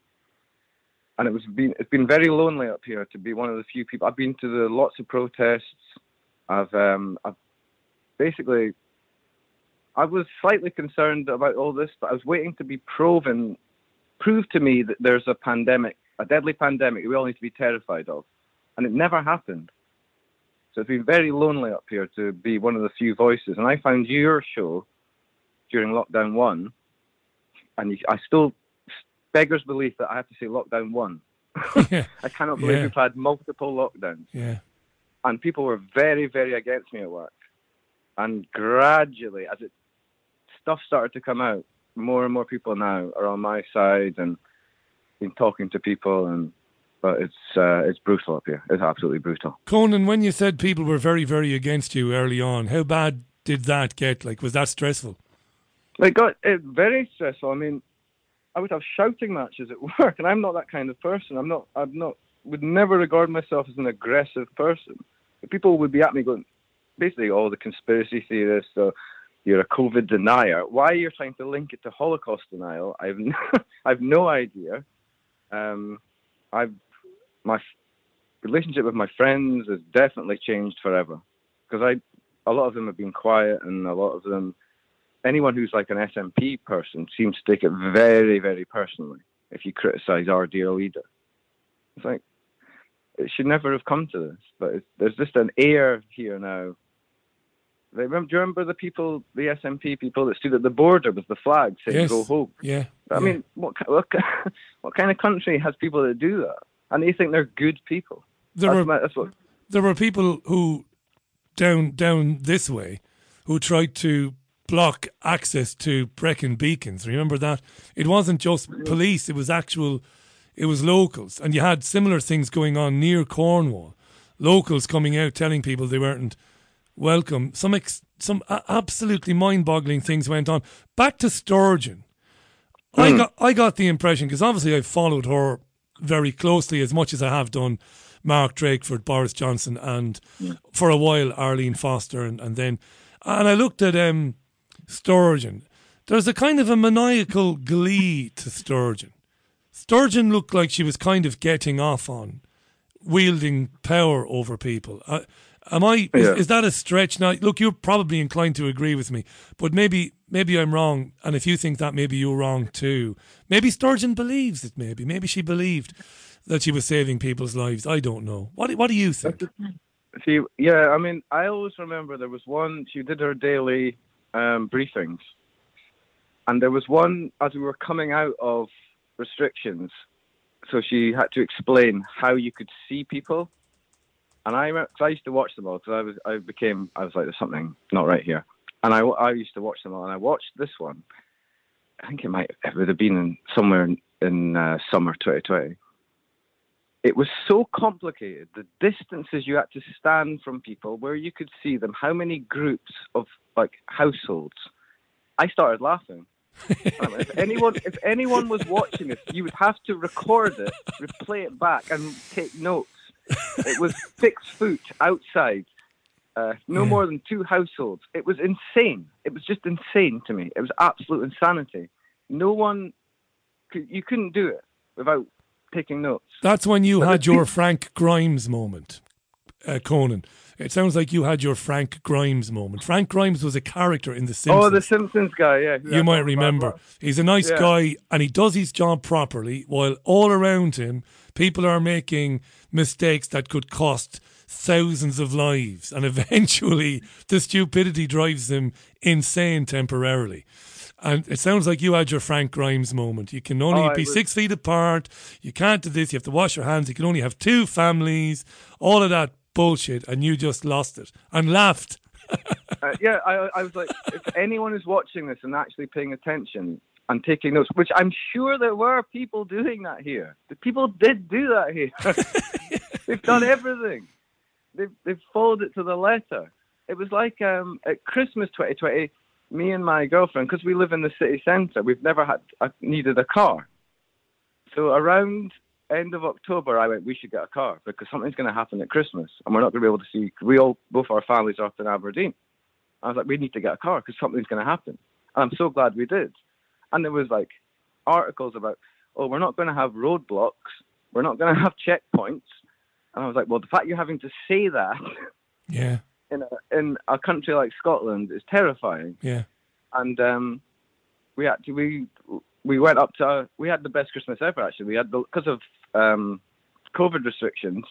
And it was been it's been very lonely up here to be one of the few people. I've been to the lots of protests. I've um I've basically I was slightly concerned about all this, but I was waiting to be proven proved to me that there's a pandemic, a deadly pandemic we all need to be terrified of. And it never happened. So it's been very lonely up here to be one of the few voices. And I found your show during lockdown one, and I still beggars belief that I have to say lockdown one. yeah, I cannot believe Yeah. we've had multiple lockdowns yeah. and people were very, very against me at work. And gradually, as it stuff started to come out, more and more people now are on my side and been talking to people. And but it's uh, it's brutal up here. It's absolutely brutal. Conan, when you said people were very, very against you early on, how bad did that get? Like, was that stressful? It got it very stressful. I mean, I would have shouting matches at work, and I'm not that kind of person. I'm not. I'm not. Would never regard myself as an aggressive person. People would be at me going, basically, all the conspiracy theorists. So you're a COVID denier. Why you're trying to link it to Holocaust denial? I've no, I've no idea. Um, I've my relationship with my friends has definitely changed forever because I a lot of them have been quiet and a lot of them anyone who's like an SNP person seems to take it very very personally if you criticize our dear leader. It's like it should never have come to this, but it's, there's just an air here now. They remember, do you remember the people, the SNP people that stood at the border with the flag saying Yes. "Go home"? Yeah. I yeah. mean, what, what what kind of country has people that do that? And they think they're good people. there That's, were my, that's what. there were people who down down this way who tried to block access to Brecon beacons. Remember that? It wasn't just police; it was actual, it was locals, and you had similar things going on near Cornwall. Locals coming out telling people they weren't welcome. Some ex- some absolutely mind-boggling things went on. Back to Sturgeon. I hmm. got I got the impression because obviously I've followed her very closely as much as I have done Mark Drakeford, Boris Johnson, and for a while Arlene Foster, and, and then and I looked at um, Sturgeon. There's a kind of a maniacal glee to Sturgeon. Sturgeon looked like she was kind of getting off on wielding power over people. Uh, am I? Is, is that a stretch? Now, look, you're probably inclined to agree with me, but maybe maybe I'm wrong. And if you think that, maybe you're wrong too. Maybe Sturgeon believes it. Maybe maybe she believed that she was saving people's lives. I don't know. What do- What do you think? See, yeah, I mean, I always remember there was one. She did her daily um, briefings, and there was one as we were coming out of restrictions. So she had to explain how you could see people, and I I used to watch them all because I was I became I was like there's something not right here, and I I used to watch them all, and I watched this one. I think it might it would have been in, somewhere in, in uh, summer 2020 it was so complicated the distances you had to stand from people where you could see them how many groups of like households. I started laughing. If anyone if anyone was watching this you would have to record it replay it back and take notes. It was six foot outside uh, no more than two households it was insane it was just insane to me it was absolute insanity no one could, you couldn't do it without taking notes That's when you But had your Frank Grimes moment, uh, Conan. It sounds like you had your Frank Grimes moment. Frank Grimes was a character in The Simpsons. Oh, the Simpsons guy, yeah. you might all the bad remember. He's a nice Yeah. guy and he does his job properly while all around him people are making mistakes that could cost thousands of lives and eventually the stupidity drives them insane temporarily. And it sounds like you had your Frank Grimes moment. You can only Oh, be was- six feet apart. You can't do this. You have to wash your hands. You can only have two families. All of that bullshit. And you just lost it and laughed. Uh, yeah, I, I was like, if anyone is watching this and actually paying attention and taking notes, which I'm sure there were people doing that here. The people did do that here. they've done everything. They've they've followed it to the letter. It was like um, at Christmas 2020, me and my girlfriend, because we live in the city centre, we've never had uh, needed a car. So around end of October, I went, we should get a car because something's going to happen at Christmas, and we're not going to be able to see. We all, both our families are up in Aberdeen. I was like, we need to get a car because something's going to happen. And I'm so glad we did. And there was like articles about, oh, we're not going to have roadblocks, we're not going to have checkpoints. And I was like, well, the fact you're having to say that Yeah. in a, in a country like Scotland is terrifying. Yeah. And um, we had to, we we went up to we had the best Christmas ever actually. We had because of um, COVID restrictions.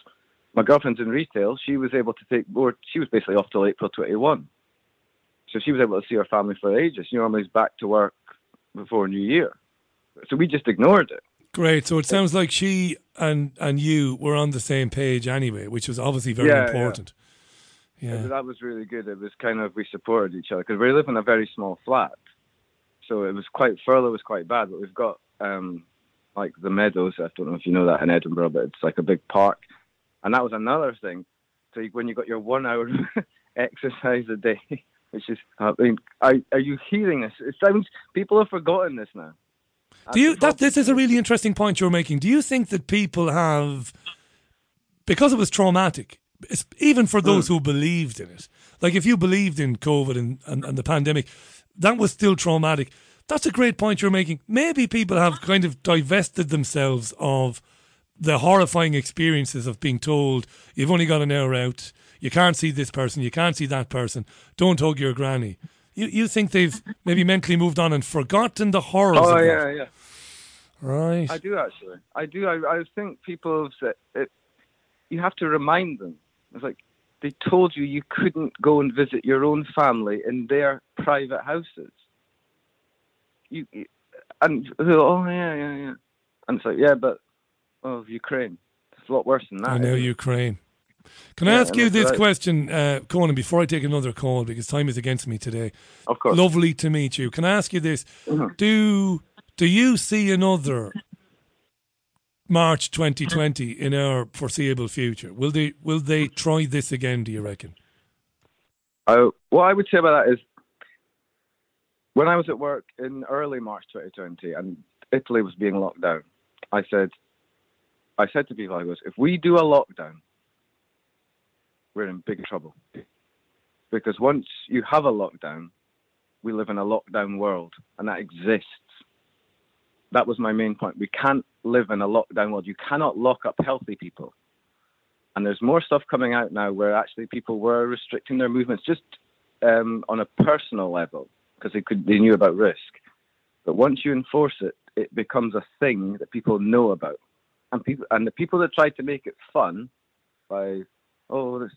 My girlfriend's in retail. She was able to take more. She was basically off till April 21. So she was able to see her family for ages. She normally is back to work before New Year. So we just ignored it. Great. So it sounds like she and and you were on the same page anyway, which was obviously very Yeah, yeah. important. Yeah. So that was really good. It was kind of we supported each other because we live in a very small flat, so it was quite furlough was quite bad. But we've got um, like the meadows. I don't know if you know that in Edinburgh, but it's like a big park, and that was another thing. So when you got your one hour exercise a day, which is I mean, are, are you hearing this? It sounds people have forgotten this now. Do you that this is a really interesting point you're making. Do you think that people have because it was traumatic, even for those mm. who believed in it. Like if you believed in COVID and, and, and the pandemic, that was still traumatic. That's a great point you're making. Maybe people have kind of divested themselves of the horrifying experiences of being told you've only got an hour out, you can't see this person, you can't see that person, don't hug your granny. You you think they've maybe mentally moved on and forgotten the horrors Oh of yeah, that? yeah. Right. I do actually. I do. I, I think people have said it. You have to remind them. It's like they told you you couldn't go and visit your own family in their private houses. You you- and oh yeah, yeah, yeah. And it's like yeah, but oh Ukraine, it's a lot worse than that. I know? Ukraine. Can I ask you this right. question, uh, Conan, before I take another call because time is against me today? Of course. Lovely to meet you. Can I ask you this? Mhm. Do do you see another March 2020 in our foreseeable future? Will they will they try this again? Do you reckon? I, what I would say about that is when I was at work in early March 2020 and Italy was being locked down, I said, I said to people, I goes, if we do a lockdown, we're in big trouble. Because once you have a lockdown, we live in a lockdown world and that exists. That was my main point. We can't live in a lockdown world. You cannot lock up healthy people. And there's more stuff coming out now where actually people were restricting their movements just um, on a personal level because they could they knew about risk. But once you enforce it, it becomes a thing that people know about, and people and the people that tried to make it fun by oh let's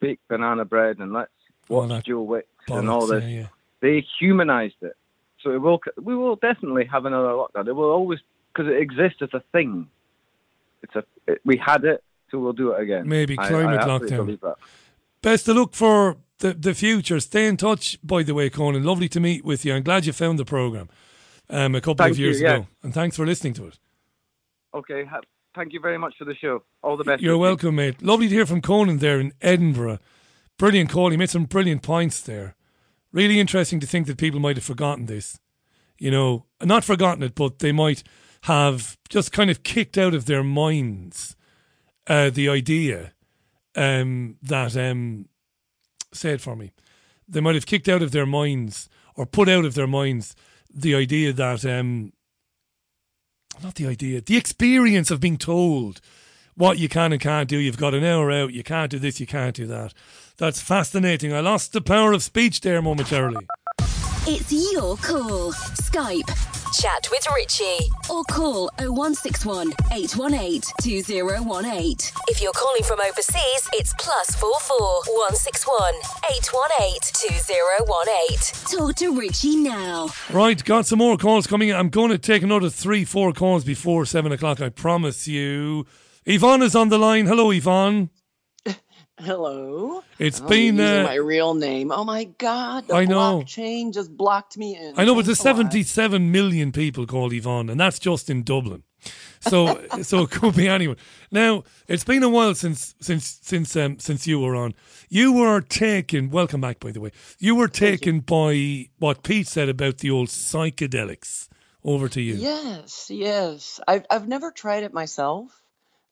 bake banana bread and let's watch that Joe Wicks and all this, yeah, yeah. they humanized it. So it will we will definitely have another lockdown. It will always because it exists as a thing. It's a it, we had it, so we'll do it again. Maybe climate I absolutely lockdown. Best of luck for the, the future. Stay in touch, by the way, Conan. Lovely to meet with you. I'm glad you found the programme um, a couple Thank of you, years yeah. ago. And thanks for listening to it. Okay, ha- thank you very much for the show. All the best. You're welcome, mate. Lovely to hear from Conan there in Edinburgh. Brilliant call. He made some brilliant points there. Really interesting to think that people might have forgotten this. You know, not forgotten it, but they might have just kind of kicked out of their minds uh, the idea um, that, um, say it for me, they might have kicked out of their minds or put out of their minds the idea that, um, not the idea, the experience of being told what you can and can't do. You've got an hour out. You can't do this. You can't do that. That's fascinating. I lost the power of speech there momentarily. It's your call. Skype. Chat with Richie. Or call 0161 818 2018. If you're calling from overseas, it's plus 44 161 818 2018. Talk to Richie now. Right, got some more calls coming in. I'm going to take another three, four calls before seven o'clock. I promise you. Yvonne is on the line. Hello, Yvonne. Hello. It's Oh, been. Uh, my real name. Oh my God! The I know. blockchain just blocked me in. I know, but there's Thanks a lot. 77 million people called Yvonne, and that's just in Dublin. So, so it could be anyone. Now, it's been a while since since since um, since you were on. You were taken. Welcome back, by the way. You were taken by what Pete said about the old psychedelics. Over to you. Yes, yes. I've I've never tried it myself.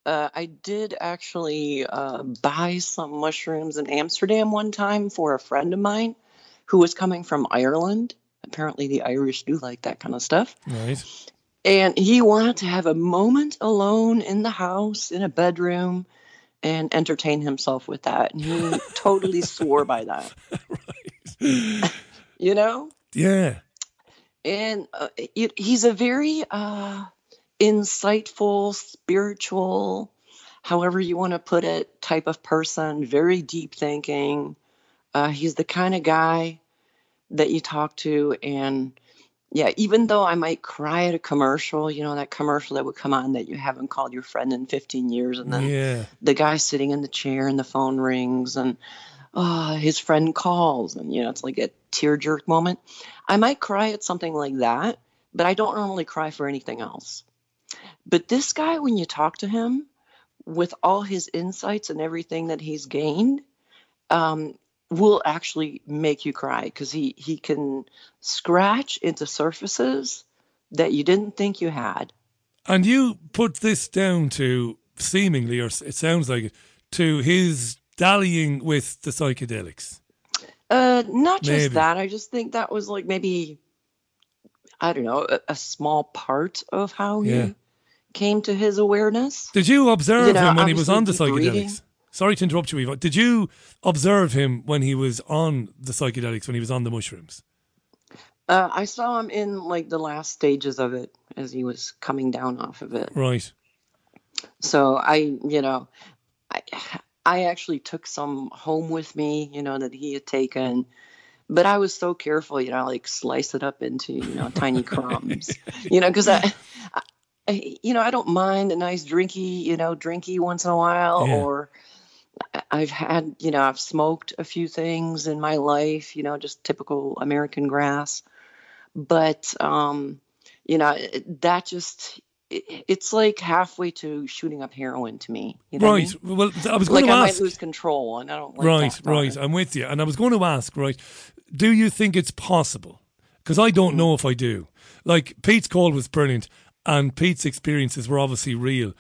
Uh, I did actually uh, buy some mushrooms in Amsterdam one time for a friend of mine who was coming from Ireland. Apparently, the Irish do like that kind of stuff. Right. And he wanted to have a moment alone in the house, in a bedroom, and entertain himself with that. And he totally swore by that. you know? Yeah. And uh, it, he's a very uh, insightful, spiritual, however you want to put it, type of person, very deep thinking. Uh, he's the kind of guy that you talk to and yeah, even though I might cry at a commercial, you know, that commercial that would come on that you haven't called your friend in 15 years, and then Yeah. the guy sitting in the chair and the phone rings, and oh, his friend calls, and you know, it's like a tear jerk moment. I might cry at something like that, but I don't normally cry for anything else. But this guy, when you talk to him, with all his insights and everything that he's gained, um, will actually make you cry because he he can scratch into surfaces that you didn't think you had. And you put this down to seemingly, or it sounds like it, to his dallying with the psychedelics. Uh, not just Maybe. that. I just think that was like maybe, I don't know, a, a small part of how he Yeah. Came to his awareness. Did you observe You know, him when he was on the obviously deep breathing. psychedelics? Sorry to interrupt you, Eva. Did you observe him when he was on the psychedelics, when he was on the mushrooms? Uh, I saw him in like the last stages of it as he was coming down off of it. Right. So I, you know, I, I actually took some home with me, you know, that he had taken. But I was so careful, you know, like slice it up into, you know, tiny crumbs, you know, because I, you know, I don't mind a nice drinky, you know, drinky once in a while, Yeah. or I- I've had, you know, I've smoked a few things in my life, you know, just typical American grass. But, um, you know, that just, it, it's like halfway to shooting up heroin to me. You know what I right. mean? Well, I was like going to I ask. might lose control, and I don't like right, right. I'm with you. And I was going to ask, right, do you think it's possible? Because I don't know if I do. Like, Pete's call was brilliant, and Pete's experiences were obviously real,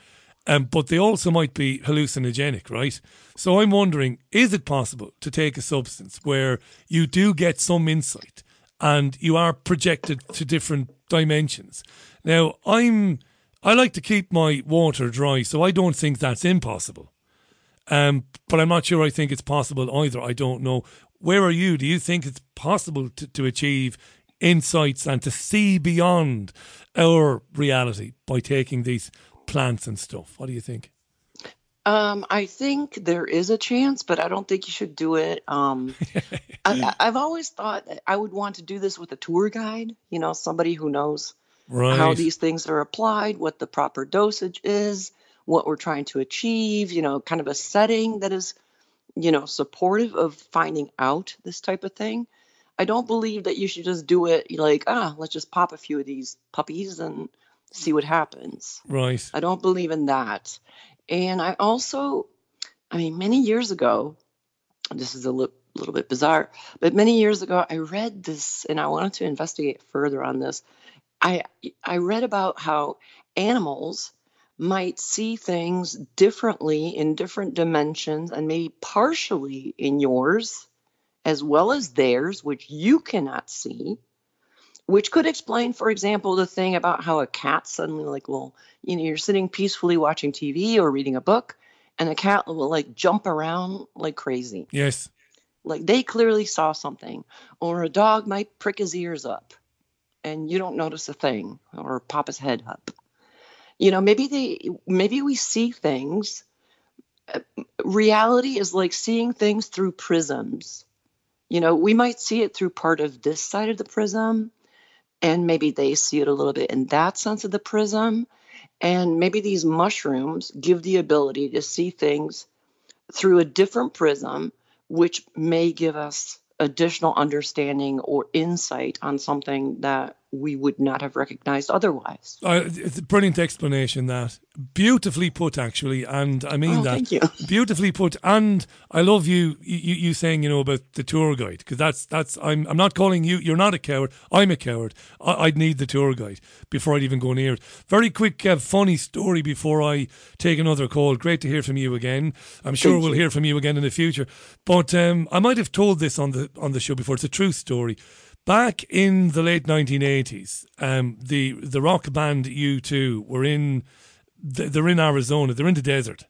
um, but they also might be hallucinogenic, right? So I'm wondering, is it possible to take a substance where you do get some insight and you are projected to different dimensions? Now, I'm. I like to keep my water dry, so I don't think that's impossible. Um, but I'm not sure I think it's possible either. I don't know. Where are you? Do you think it's possible to, to achieve insights and to see beyond our reality by taking these plants and stuff? What do you think? Um, I think there is a chance, but I don't think you should do it. Um, I, I've always thought that I would want to do this with a tour guide, you know, somebody who knows how these things are applied, what the proper dosage is, what we're trying to achieve, you know, kind of a setting that is, you know, supportive of finding out this type of thing. I don't believe that you should just do it like, ah, let's just pop a few of these puppies and see what happens. Right. I don't believe in that. And I also, I mean, many years ago, this is a li- little bit bizarre, but many years ago, I read this and I wanted to investigate further on this. I I read about how animals might see things differently in different dimensions and maybe partially in yours as well as theirs, which you cannot see which could explain, for example, the thing about how a cat suddenly like well, you know, you're sitting peacefully watching TV or reading a book, and a cat will like jump around like crazy. Yes. Like they clearly saw something, or a dog might prick his ears up, and you don't notice a thing, or pop his head up. You know, maybe they, maybe we see things. uh, Reality is like seeing things through prisms. You know, we might see it through part of this side of the prism, and maybe they see it a little bit in that sense of the prism. And maybe these mushrooms give the ability to see things through a different prism, which may give us additional understanding or insight on something that we would not have recognized otherwise. Uh, it's a brilliant explanation that. Beautifully put actually and i mean Oh, that. thank you. beautifully put and i love you you, you saying you know about the tour guide because that's that's I'm, I'm not calling you you're not a coward. I'm a coward. I, i'd need the tour guide before i'd even go near it. Very quick uh, funny story before i take another call. Great to hear from you again. I'm sure Thank we'll you. hear from you again in the future. But um, i might have told this on the on the show before. It's a true story Back in the late 1980s, um, the the rock band U2 were in they're in Arizona, they're in the desert,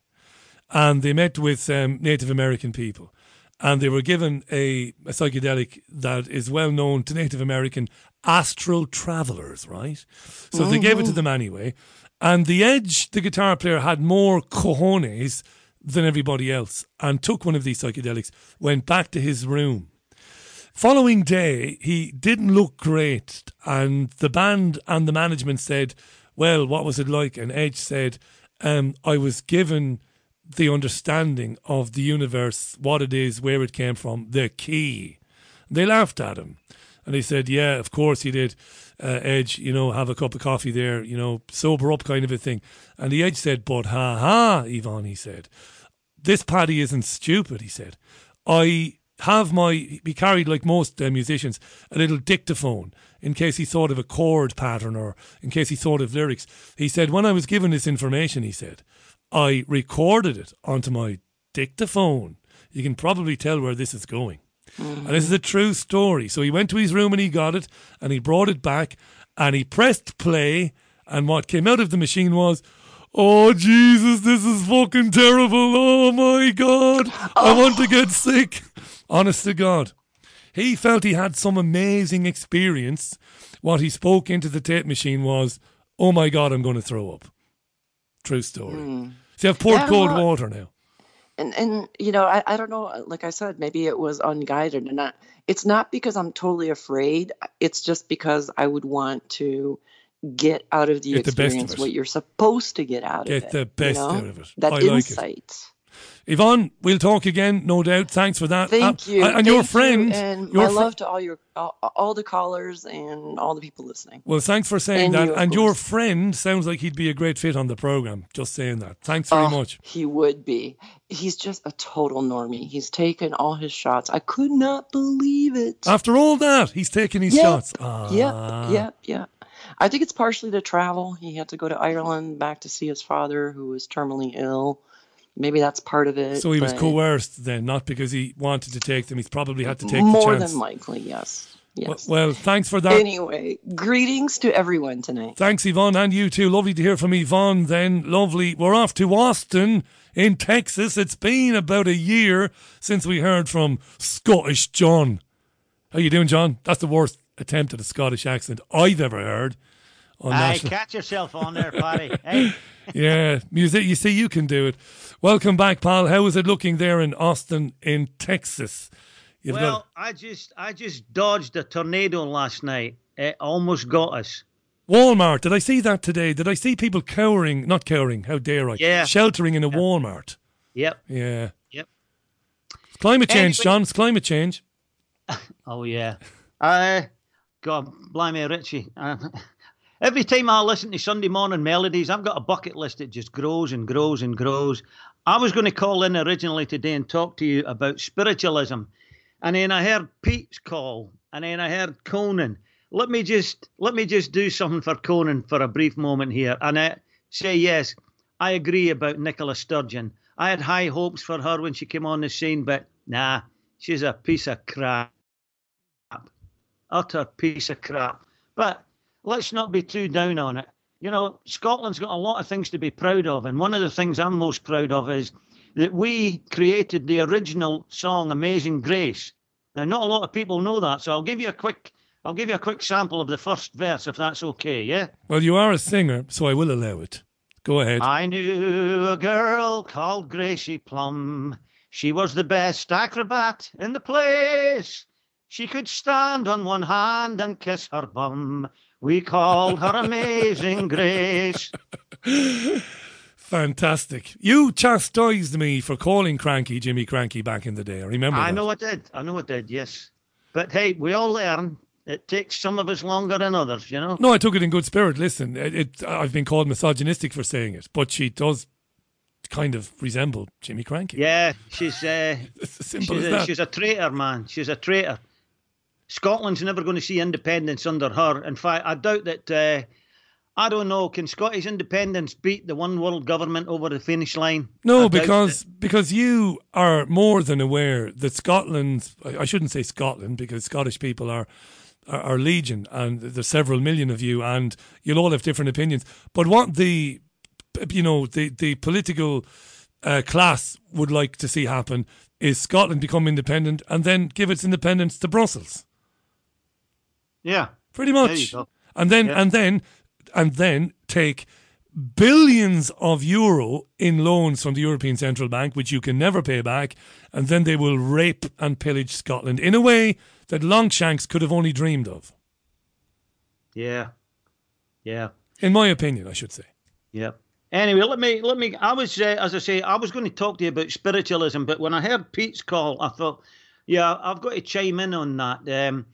and they met with um, Native American people, and they were given a, a psychedelic that is well known to Native American astral travelers, right? So they gave it to them anyway, and the Edge, the guitar player, had more cojones than everybody else, and took one of these psychedelics, went back to his room. Following day, he didn't look great, and the band and the management said, "Well, what was it like?" And Edge said, um, "I was given the understanding of the universe, what it is, where it came from, the key." They laughed at him, and he said, "Yeah, of course he did." Uh, Edge, you know, have a cup of coffee there, you know, sober up, kind of a thing. And the Edge said, "But ha ha, Yvonne," he said, "this Paddy isn't stupid." He said, "I." have my he carried like most uh, musicians a little dictaphone in case he thought of a chord pattern or in case he thought of lyrics he said when i was given this information he said i recorded it onto my dictaphone you can probably tell where this is going and this is a true story so he went to his room and he got it and he brought it back and he pressed play And what came out of the machine was, Oh Jesus, this is fucking terrible. Oh my God. I want to get sick. Honest to God. He felt he had some amazing experience. What he spoke into the tape machine was, Oh my God, I'm going to throw up. True story. Hmm. So I've poured Yeah, cold water now. and and you know I, I don't know like i said maybe it was unguided and not it's not because i'm totally afraid it's just because i would want to get out of the Get the best of experience what you're supposed to get out Get of it Get the best you know? out of it. that I like it. Yvonne, we'll talk again, no doubt. Thanks for that. thank Uh, you And your Thank you, friend, and your my fri- love to all your all, all the callers and all the people listening Well, thanks for saying And that. you, and your friend sounds like he'd be a great fit on the program. Just saying that. Thanks very Oh, much. He would be. He's just a total normie. He's taken all his shots. I could not believe it. After all that, he's taking his Yep. shots. Yep, Ah. yep, yep. I think it's partially the travel. He had to go to Ireland back to see his father, who was terminally ill. Maybe that's part of it. So he was coerced then, not because he wanted to take them. He's probably had to take More the chance. than likely, yes. Well- Yes. Well, thanks for that. Anyway, greetings to everyone tonight. Thanks, Yvonne, and you too. Lovely to hear from Yvonne then. Lovely. We're off to Austin in Texas. It's been about a year since we heard from Scottish John. How you doing, John? That's the worst attempt at a Scottish accent I've ever heard. On Hey, national- catch yourself on there, Paddy. Hey, yeah, music. You see, you can do it. Welcome back, pal. How is it looking there in Austin, in Texas? You've well, I just I just dodged a tornado last night. It almost got us. Walmart. Did I see that today? Did I see people cowering? Not cowering. How dare I? Yeah. Sheltering in a Walmart. Yep. Yeah. Yep. It's climate change, Anyway- John. It's climate change. Oh yeah. Uh, God, blimey, Richie. Uh, every time I listen to Sunday morning melodies, I've got a bucket list that just grows and grows and grows. I was going to call in originally today and talk to you about spiritualism, and then I heard Pete's call, and then I heard Conan. Let me just let me just do something for Conan for a brief moment here, and I say yes, I agree about Nicola Sturgeon. I had high hopes for her when she came on the scene, but nah, she's a piece of crap utter piece of crap. But let's not be too down on it. You know, Scotland's got a lot of things to be proud of, and one of the things I'm most proud of is that we created the original song "Amazing Grace." Now, not a lot of people know that, so I'll give you a quick, I'll give you a quick sample of the first verse, if that's okay. Yeah. Well, you are a singer, so I will allow it. Go ahead. I knew a girl called Gracie Plum. She was the best acrobat in the place. She could stand on one hand and kiss her bum. We called her Amazing Grace. Fantastic. You chastised me for calling Krankie Jimmy Krankie back in the day. I remember I that. know I did. I know I did, yes. But hey, we all learn. It takes some of us longer than others, you know? No, I took it in good spirit. Listen, it, it, I've been called misogynistic for saying it, but she does kind of resemble Jimmy Krankie. Yeah, she's uh, simple she's, as a, that. she's a traitor, man. She's a traitor. Scotland's never going to see independence under her. In fact, I doubt that. Uh, I don't know. Can Scottish independence beat the one world government over the finish line? No, because because you are more than aware that Scotland. I shouldn't say Scotland because Scottish people are are, are legion, and there's several million of you, and you'll all have different opinions. But what the you know the the political uh, class would like to see happen is Scotland become independent and then give its independence to Brussels. Yeah, Pretty much. And then Yeah. and then and then take billions of euro in loans from the European Central Bank, which you can never pay back, and then they will rape and pillage Scotland in a way that Longshanks could have only dreamed of. yeah, yeah, In my opinion, I should say. yeah. Anyway, let me let me. I was, uh, as I say, I was going to talk to you about spiritualism, but when I heard Pete's call, I thought, yeah, I've got to chime in on that. Um,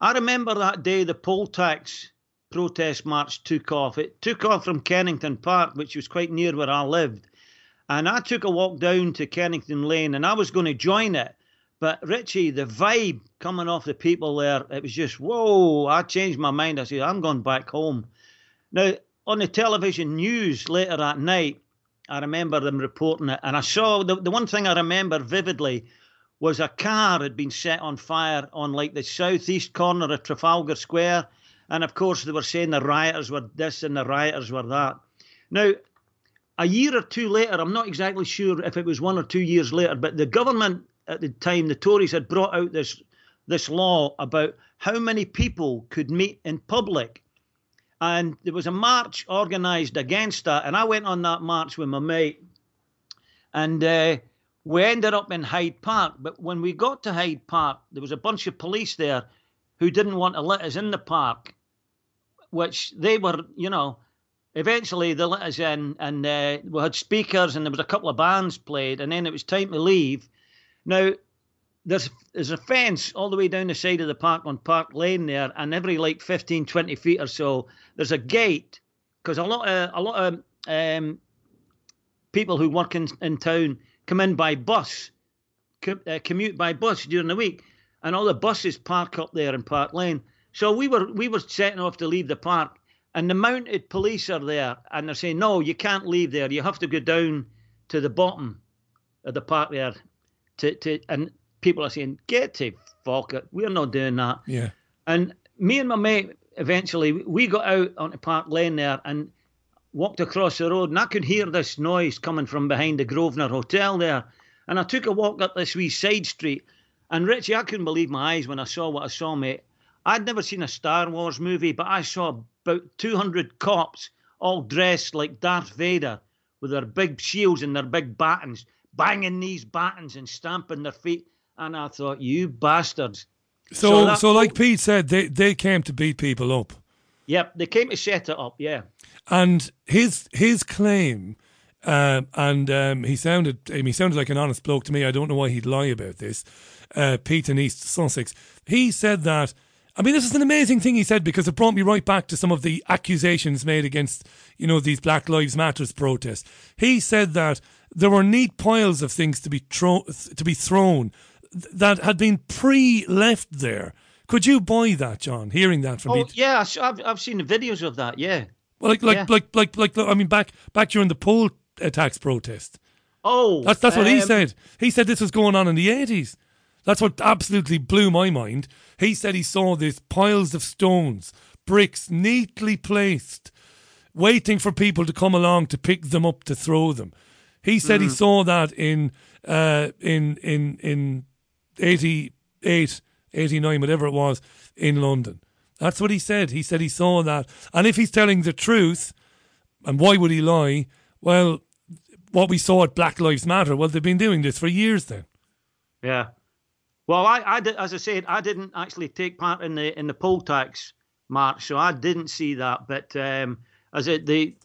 I remember that day the poll tax protest march took off. It took off from Kennington Park, which was quite near where I lived. And I took a walk down to Kennington Lane and I was going to join it. But Richie, the vibe coming off the people there, it was just, whoa, I changed my mind. I said, I'm going back home. Now, on the television news later that night, I remember them reporting it. And I saw the, the one thing I remember vividly was a car had been set on fire on like the southeast corner of Trafalgar Square. And of course, they were saying the rioters were this and the rioters were that. Now, a year or two later, I'm not exactly sure if it was one or two years later, but the government at the time, the Tories had brought out this this law about how many people could meet in public. And there was a march organised against that. And I went on that march with my mate. And uh, we ended up in Hyde Park. But when we got to Hyde Park, there was a bunch of police there who didn't want to let us in the park, which they were, you know, eventually they let us in and uh, we had speakers and there was a couple of bands played and then it was time to leave. Now, there's there's a fence all the way down the side of the park on Park Lane there, and every like 15, 20 feet or so, there's a gate because a lot of a lot of um, people who work in, in town come in by bus, co- uh, commute by bus during the week, and all the buses park up there in Park Lane. So we were we were setting off to leave the park, and the mounted police are there, and they're saying, "No, you can't leave there. You have to go down to the bottom of the park there." To, to and people are saying, get to fuck it. We're not doing that. Yeah. And me and my mate, eventually, we got out onto Park Lane there and walked across the road, and I could hear this noise coming from behind the Grosvenor Hotel there. And I took a walk up this wee side street, and Richie, I couldn't believe my eyes when I saw what I saw, mate. I'd never seen a Star Wars movie, but I saw about 200 cops all dressed like Darth Vader with their big shields and their big batons, banging these batons and stamping their feet and I thought, you bastards. So, so, that, so, like Pete said, they, they came to beat people up. Yep, they came to set it up, yeah. And his his claim, uh, and um, he sounded he sounded like an honest bloke to me. I don't know why he'd lie about this. Uh, Pete in East Sussex, he said that. I mean, this is an amazing thing he said because it brought me right back to some of the accusations made against, you know, these Black Lives Matters protests. He said that there were neat piles of things to be tro- to be thrown that had been pre-left there. Could you buy that, John? Hearing that from oh, yeah, I've I've seen the videos of that. Yeah. Well, like like, yeah. like like like like I mean, back back during the poll tax protest. Oh, that's that's what um, he said. He said this was going on in the eighties. That's what absolutely blew my mind. He said he saw these piles of stones, bricks neatly placed, waiting for people to come along to pick them up to throw them. He said mm. he saw that in uh, in in in 88, 89, whatever it was, in London. That's what he said. He said he saw that. And if he's telling the truth, and why would he lie? Well, what we saw at Black Lives Matter, well, they've been doing this for years then. Yeah. Well, I, I did, as I said, I didn't actually take part in the in the poll tax march, so I didn't see that. But um, as it the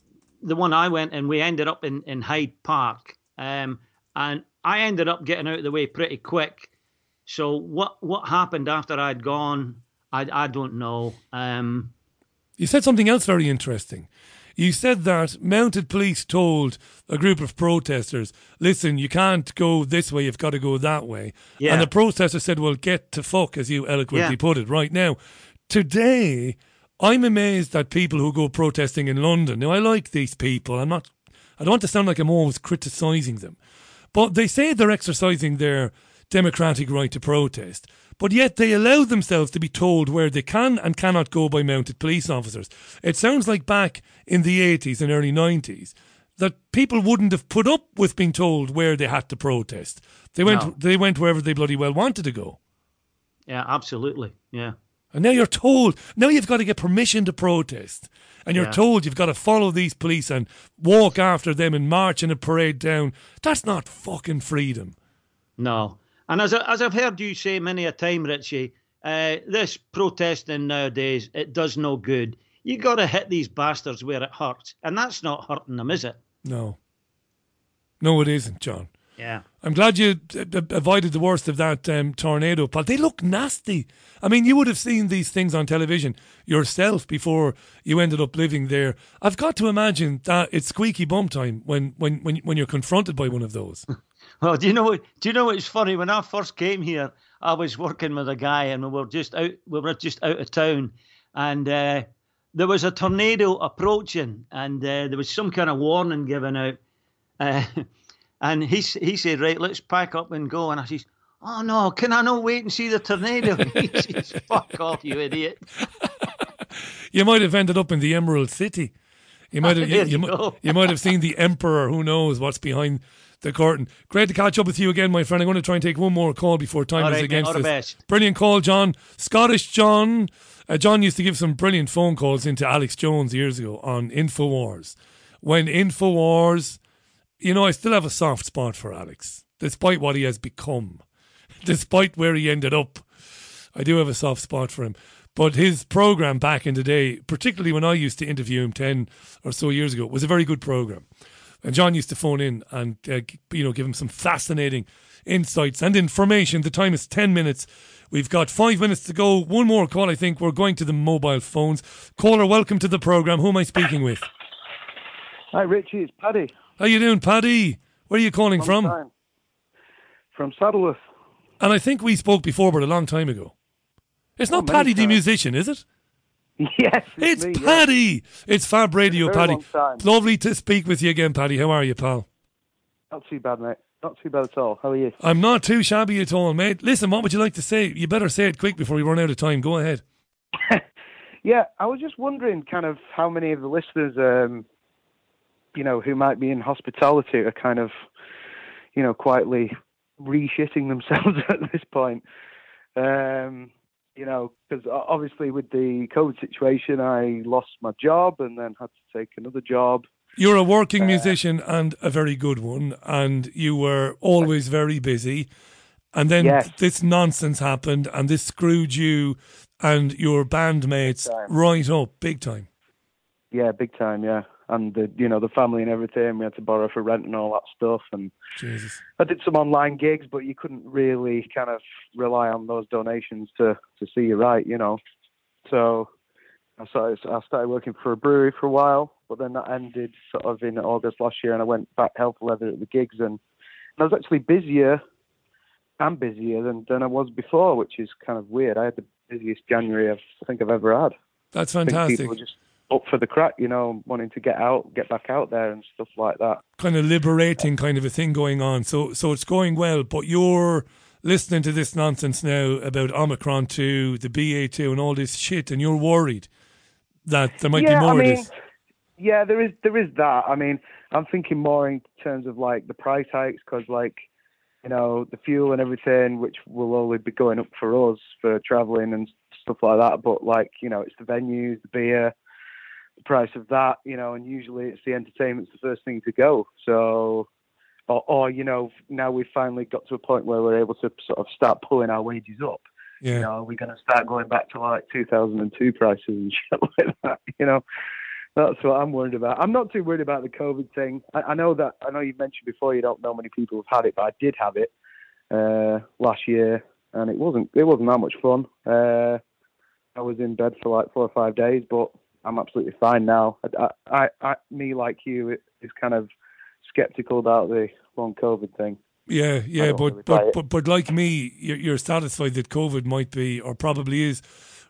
the one I went and we ended up in in Hyde Park, um, and I ended up getting out of the way pretty quick so what what happened after I'd gone, I I don't know. Um, you said something else very interesting. You said that mounted police told a group of protesters, "Listen, you can't go this way. You've got to go that way." Yeah. And the protesters said, "Well, get to fuck," as you eloquently yeah. put it. Right now, today, I'm amazed at people who go protesting in London. Now, I like these people. I'm not. I don't want to sound like I'm always criticising them, but they say they're exercising their democratic right to protest. But yet they allow themselves to be told where they can and cannot go by mounted police officers. It sounds like back in the 80s and early 90s that people wouldn't have put up with being told where they had to protest. They went no. they went wherever they bloody well wanted to go. Yeah, absolutely. Yeah. And now you're told, now you've got to get permission to protest. And you're yeah. told you've got to follow these police and walk after them and march in a parade down. That's not fucking freedom. No. And as, I, as I've heard you say many a time, Richie, uh, this protesting nowadays, it does no good. You got to hit these bastards where it hurts. And that's not hurting them, is it? No. No, it isn't, John. Yeah. I'm glad you avoided the worst of that um, tornado, Paul. They look nasty. I mean, you would have seen these things on television yourself before you ended up living there. I've got to imagine that it's squeaky bum time when, when, when, when you're confronted by one of those. Well, do you know what? Do you know what's funny? When I first came here, I was working with a guy, and we were just out. We were just out of town, and uh, there was a tornado approaching, and uh, there was some kind of warning given out. Uh, and he he said, "Right, let's pack up and go." And I says, "Oh no, can I not wait and see the tornado?" he says, "Fuck off, you idiot." you might have ended up in the Emerald City. You might have you, you, you might, you might have seen the Emperor. Who knows what's behind the curtain? Great to catch up with you again, my friend. I'm going to try and take one more call before time All is right, against us. Brilliant call, John. Scottish John. Uh, John used to give some brilliant phone calls into Alex Jones years ago on Infowars. When Infowars, you know, I still have a soft spot for Alex, despite what he has become, despite where he ended up. I do have a soft spot for him. But his program back in the day, particularly when I used to interview him 10 or so years ago, was a very good program. And John used to phone in and, uh, you know, give him some fascinating insights and information. The time is 10 minutes. We've got five minutes to go. One more call, I think. We're going to the mobile phones. Caller, welcome to the program. Who am I speaking with? Hi, Richie. It's Paddy. How you doing, Paddy? Where are you calling Long from? time. From Saddleworth. And I think we spoke before, but a long time ago. It's not Oh, Paddy the musician, is it? Yes, It's me, yeah. Paddy. It's Fab Radio, Very Paddy. Lovely to speak with you again, Paddy. How are you, pal? Not too bad, mate. Not too bad at all. How are you? I'm not too shabby at all, mate. Listen, what would you like to say? You better say it quick before we run out of time. Go ahead. Yeah, I was just wondering, kind of, how many of the listeners, um, you know, who might be in hospitality are kind of, you know, quietly reshitting themselves at this point. Um, you know, because uh, obviously with the COVID situation, I lost my job and then had to take another job. You're a working uh, musician and a very good one, and you were always very busy. And then Yes. this nonsense happened, and this screwed you and your bandmates right up big time. Yeah, big time. Yeah, and the you know the family and everything. We had to borrow for rent and all that stuff. And Jesus. I did some online gigs, but you couldn't really kind of rely on those donations to to see you right. You know, so I started I started working for a brewery for a while, but then that ended sort of in August last year, and I went back for leather at the gigs, and, and I was actually busier and busier than than I was before, which is kind of weird. I had the busiest January I've, I think I've ever had. That's fantastic. People are just up for the crack, you know, wanting to get out, get back out there and stuff like that. kind of liberating kind of a thing going on. So so it's going well, but you're listening to this nonsense now about Omicron two, the BA two, and all this shit, and you're worried that there might yeah, be more I mean, of this. yeah, there is there is that. I mean, I'm thinking more in terms of like the price hikes because like you know the fuel and everything, which will only be going up for us for traveling and stuff like that. But like you know, it's the venues, the beer, price of that, you know, and usually it's the entertainment's the first thing to go. So. Or, or you know, now we've finally got to a point where we're able to sort of start pulling our wages up. Yeah. You know, are we going to start going back to like 2002 prices and shit like that? You know, that's what I'm worried about. I'm not too worried about the COVID thing. I, I know that I know you mentioned before you don't know many people have had it, but I did have it uh, last year, and it wasn't it wasn't that much fun. Uh, I was in bed for like four or five days, but I'm absolutely fine now. I, I, I me like you is kind of skeptical about the long COVID thing. Yeah, yeah, but, really but but but like me, you're, you're satisfied that COVID might be or probably is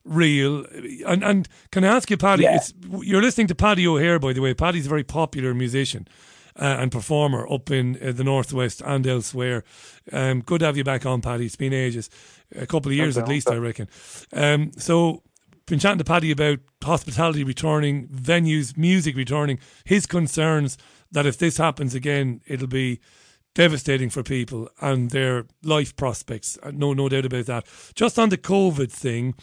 real. And and can I ask you, Paddy? Yeah. It's you're listening to Paddy O'Hare, by the way. Paddy's a very popular musician. Uh, and performer up in uh, the northwest and elsewhere. Um, good to have you back on, Paddy. It's been ages, a couple of years at least. I reckon. Um, so, been chatting to Paddy about hospitality returning, venues, music returning. His concerns that if this happens again, it'll be devastating for people and their life prospects. Uh, No, no doubt about that. Just on the COVID thing,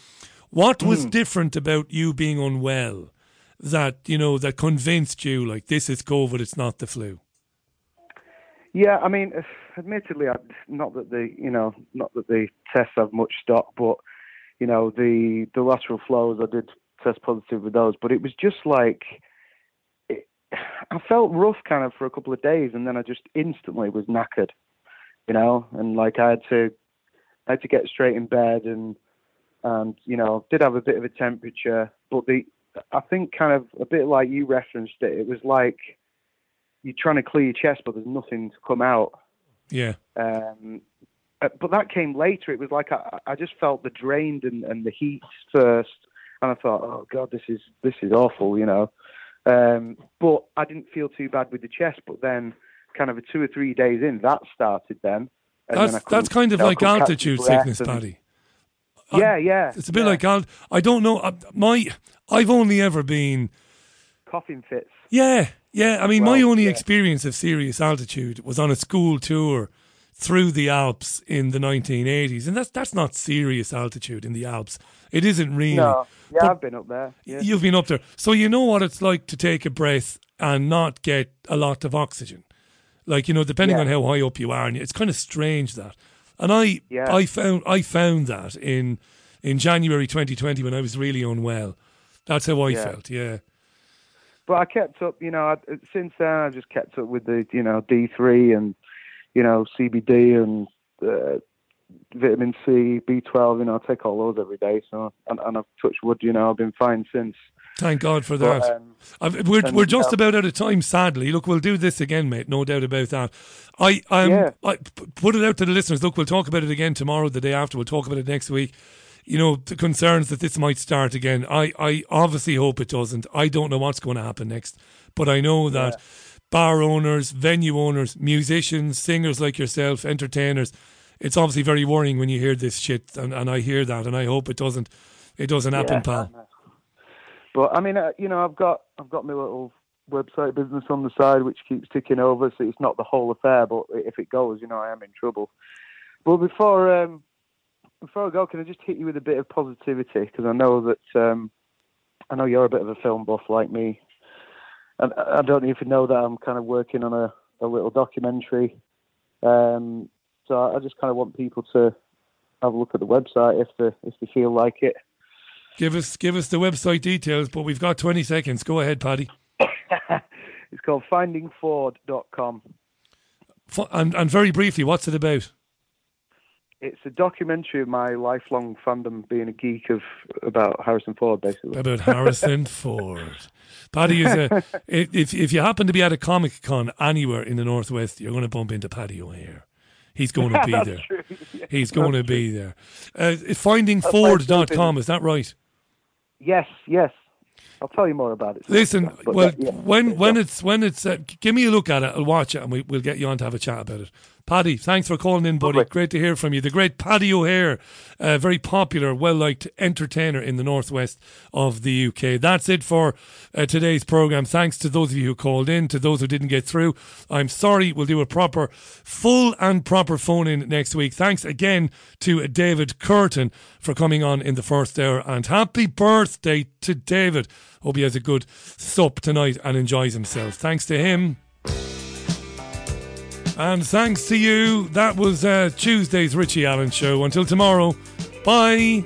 what was Hmm. different about you being unwell that you know that convinced you like this is COVID, it's not the flu? Yeah, I mean, admittedly, not that the you know, not that the tests have much stock, but you know, the the lateral flows, I did test positive with those, but it was just like it, I felt rough kind of for a couple of days, and then I just instantly was knackered, you know, and like I had to I had to get straight in bed, and and you know, did have a bit of a temperature, but the I think kind of a bit like you referenced it, it was like you're trying to clear your chest, but there's nothing to come out. Yeah, Um, but that came later. It was like I, I just felt the drained and, and the heat first, and I thought, oh god, this is this is awful, you know. Um, but I didn't feel too bad with the chest. But then, kind of a two or three days in, that started then. and that's that's kind of like altitude sickness, and- Paddy. I- Yeah, yeah, It's a bit yeah. like Al. I don't know. uh, My, I've only ever been. Coughing fits. Yeah, yeah. I mean, my only yeah. experience of serious altitude was on a school tour through the Alps in the 1980s, and that's that's not serious altitude in the Alps. It isn't really. No, yeah, But I've been up there. Yeah. You've been up there, so you know what it's like to take a breath and not get a lot of oxygen. Like you know, depending Yeah. on how high up you are, and it's kind of strange that. And I, Yeah. I found I found that in in January 2020 when I was really unwell. That's how I felt. Yeah. But I kept up, you know, I, since then I just kept up with the, you know, D3 and, you know, CBD and uh, vitamin C, B12, you know, I take all those every day. So, and, and I've touched wood, you know, I've been fine since. Thank God for But, that. um, we're and, we're just uh, about out of time, sadly. Look, we'll do this again, mate. No doubt about that. I um, Yeah. I put it out to the listeners. Look, we'll talk about it again tomorrow, the day after. We'll talk about it next week. You know, the concerns that this might start again. I, I obviously hope it doesn't. I don't know what's going to happen next, but I know that bar owners, venue owners, musicians, singers like yourself, entertainers, it's obviously very worrying when you hear this shit, and, and I hear that, and I hope it doesn't. It doesn't happen, Yeah, pal. But I mean, uh, you know, I've got I've got my little website business on the side which keeps ticking over, so it's not the whole affair. But if it goes, you know, I am in trouble. But before um, before I go, can I just hit you with a bit of positivity because I know that um, I know you're a bit of a film buff like me, and I don't even know that I'm kind of working on a, a little documentary. Um, so I just kind of want people to have a look at the website if they if they feel like it. Give us give us the website details, but we've got 20 seconds. Go ahead, Paddy. It's called findingford.com. And, and very briefly, what's it about? It's a documentary of my lifelong fandom being a geek of about Harrison Ford, basically. About Harrison Ford. Paddy is a. If, if if you happen to be at a Comic Con anywhere in the Northwest, you're going to bump into Paddy O'Hare. He's going to be That's there. true, yeah, He's going to that's be there. Uh, findingford.com, is that right? Yes, yes. I'll tell you more about it. Listen, well, that- yeah. when when it's when it's uh, give me a look at it. I'll watch it and we, we'll get you on to have a chat about it. Paddy, thanks for calling in, buddy. Great to hear from you. The great Paddy O'Hare, a very popular, well liked entertainer in the northwest of the UK. That's it for uh, today's program. Thanks to those of you who called in, to those who didn't get through. I'm sorry. We'll do a proper, full and proper phone in next week. Thanks again to David Kurten for coming on in the first hour, and happy birthday to David. Hope he has a good sup tonight and enjoys himself. Thanks to him. And thanks to you. That was uh, Tuesday's Richie Allen show. Until tomorrow, bye.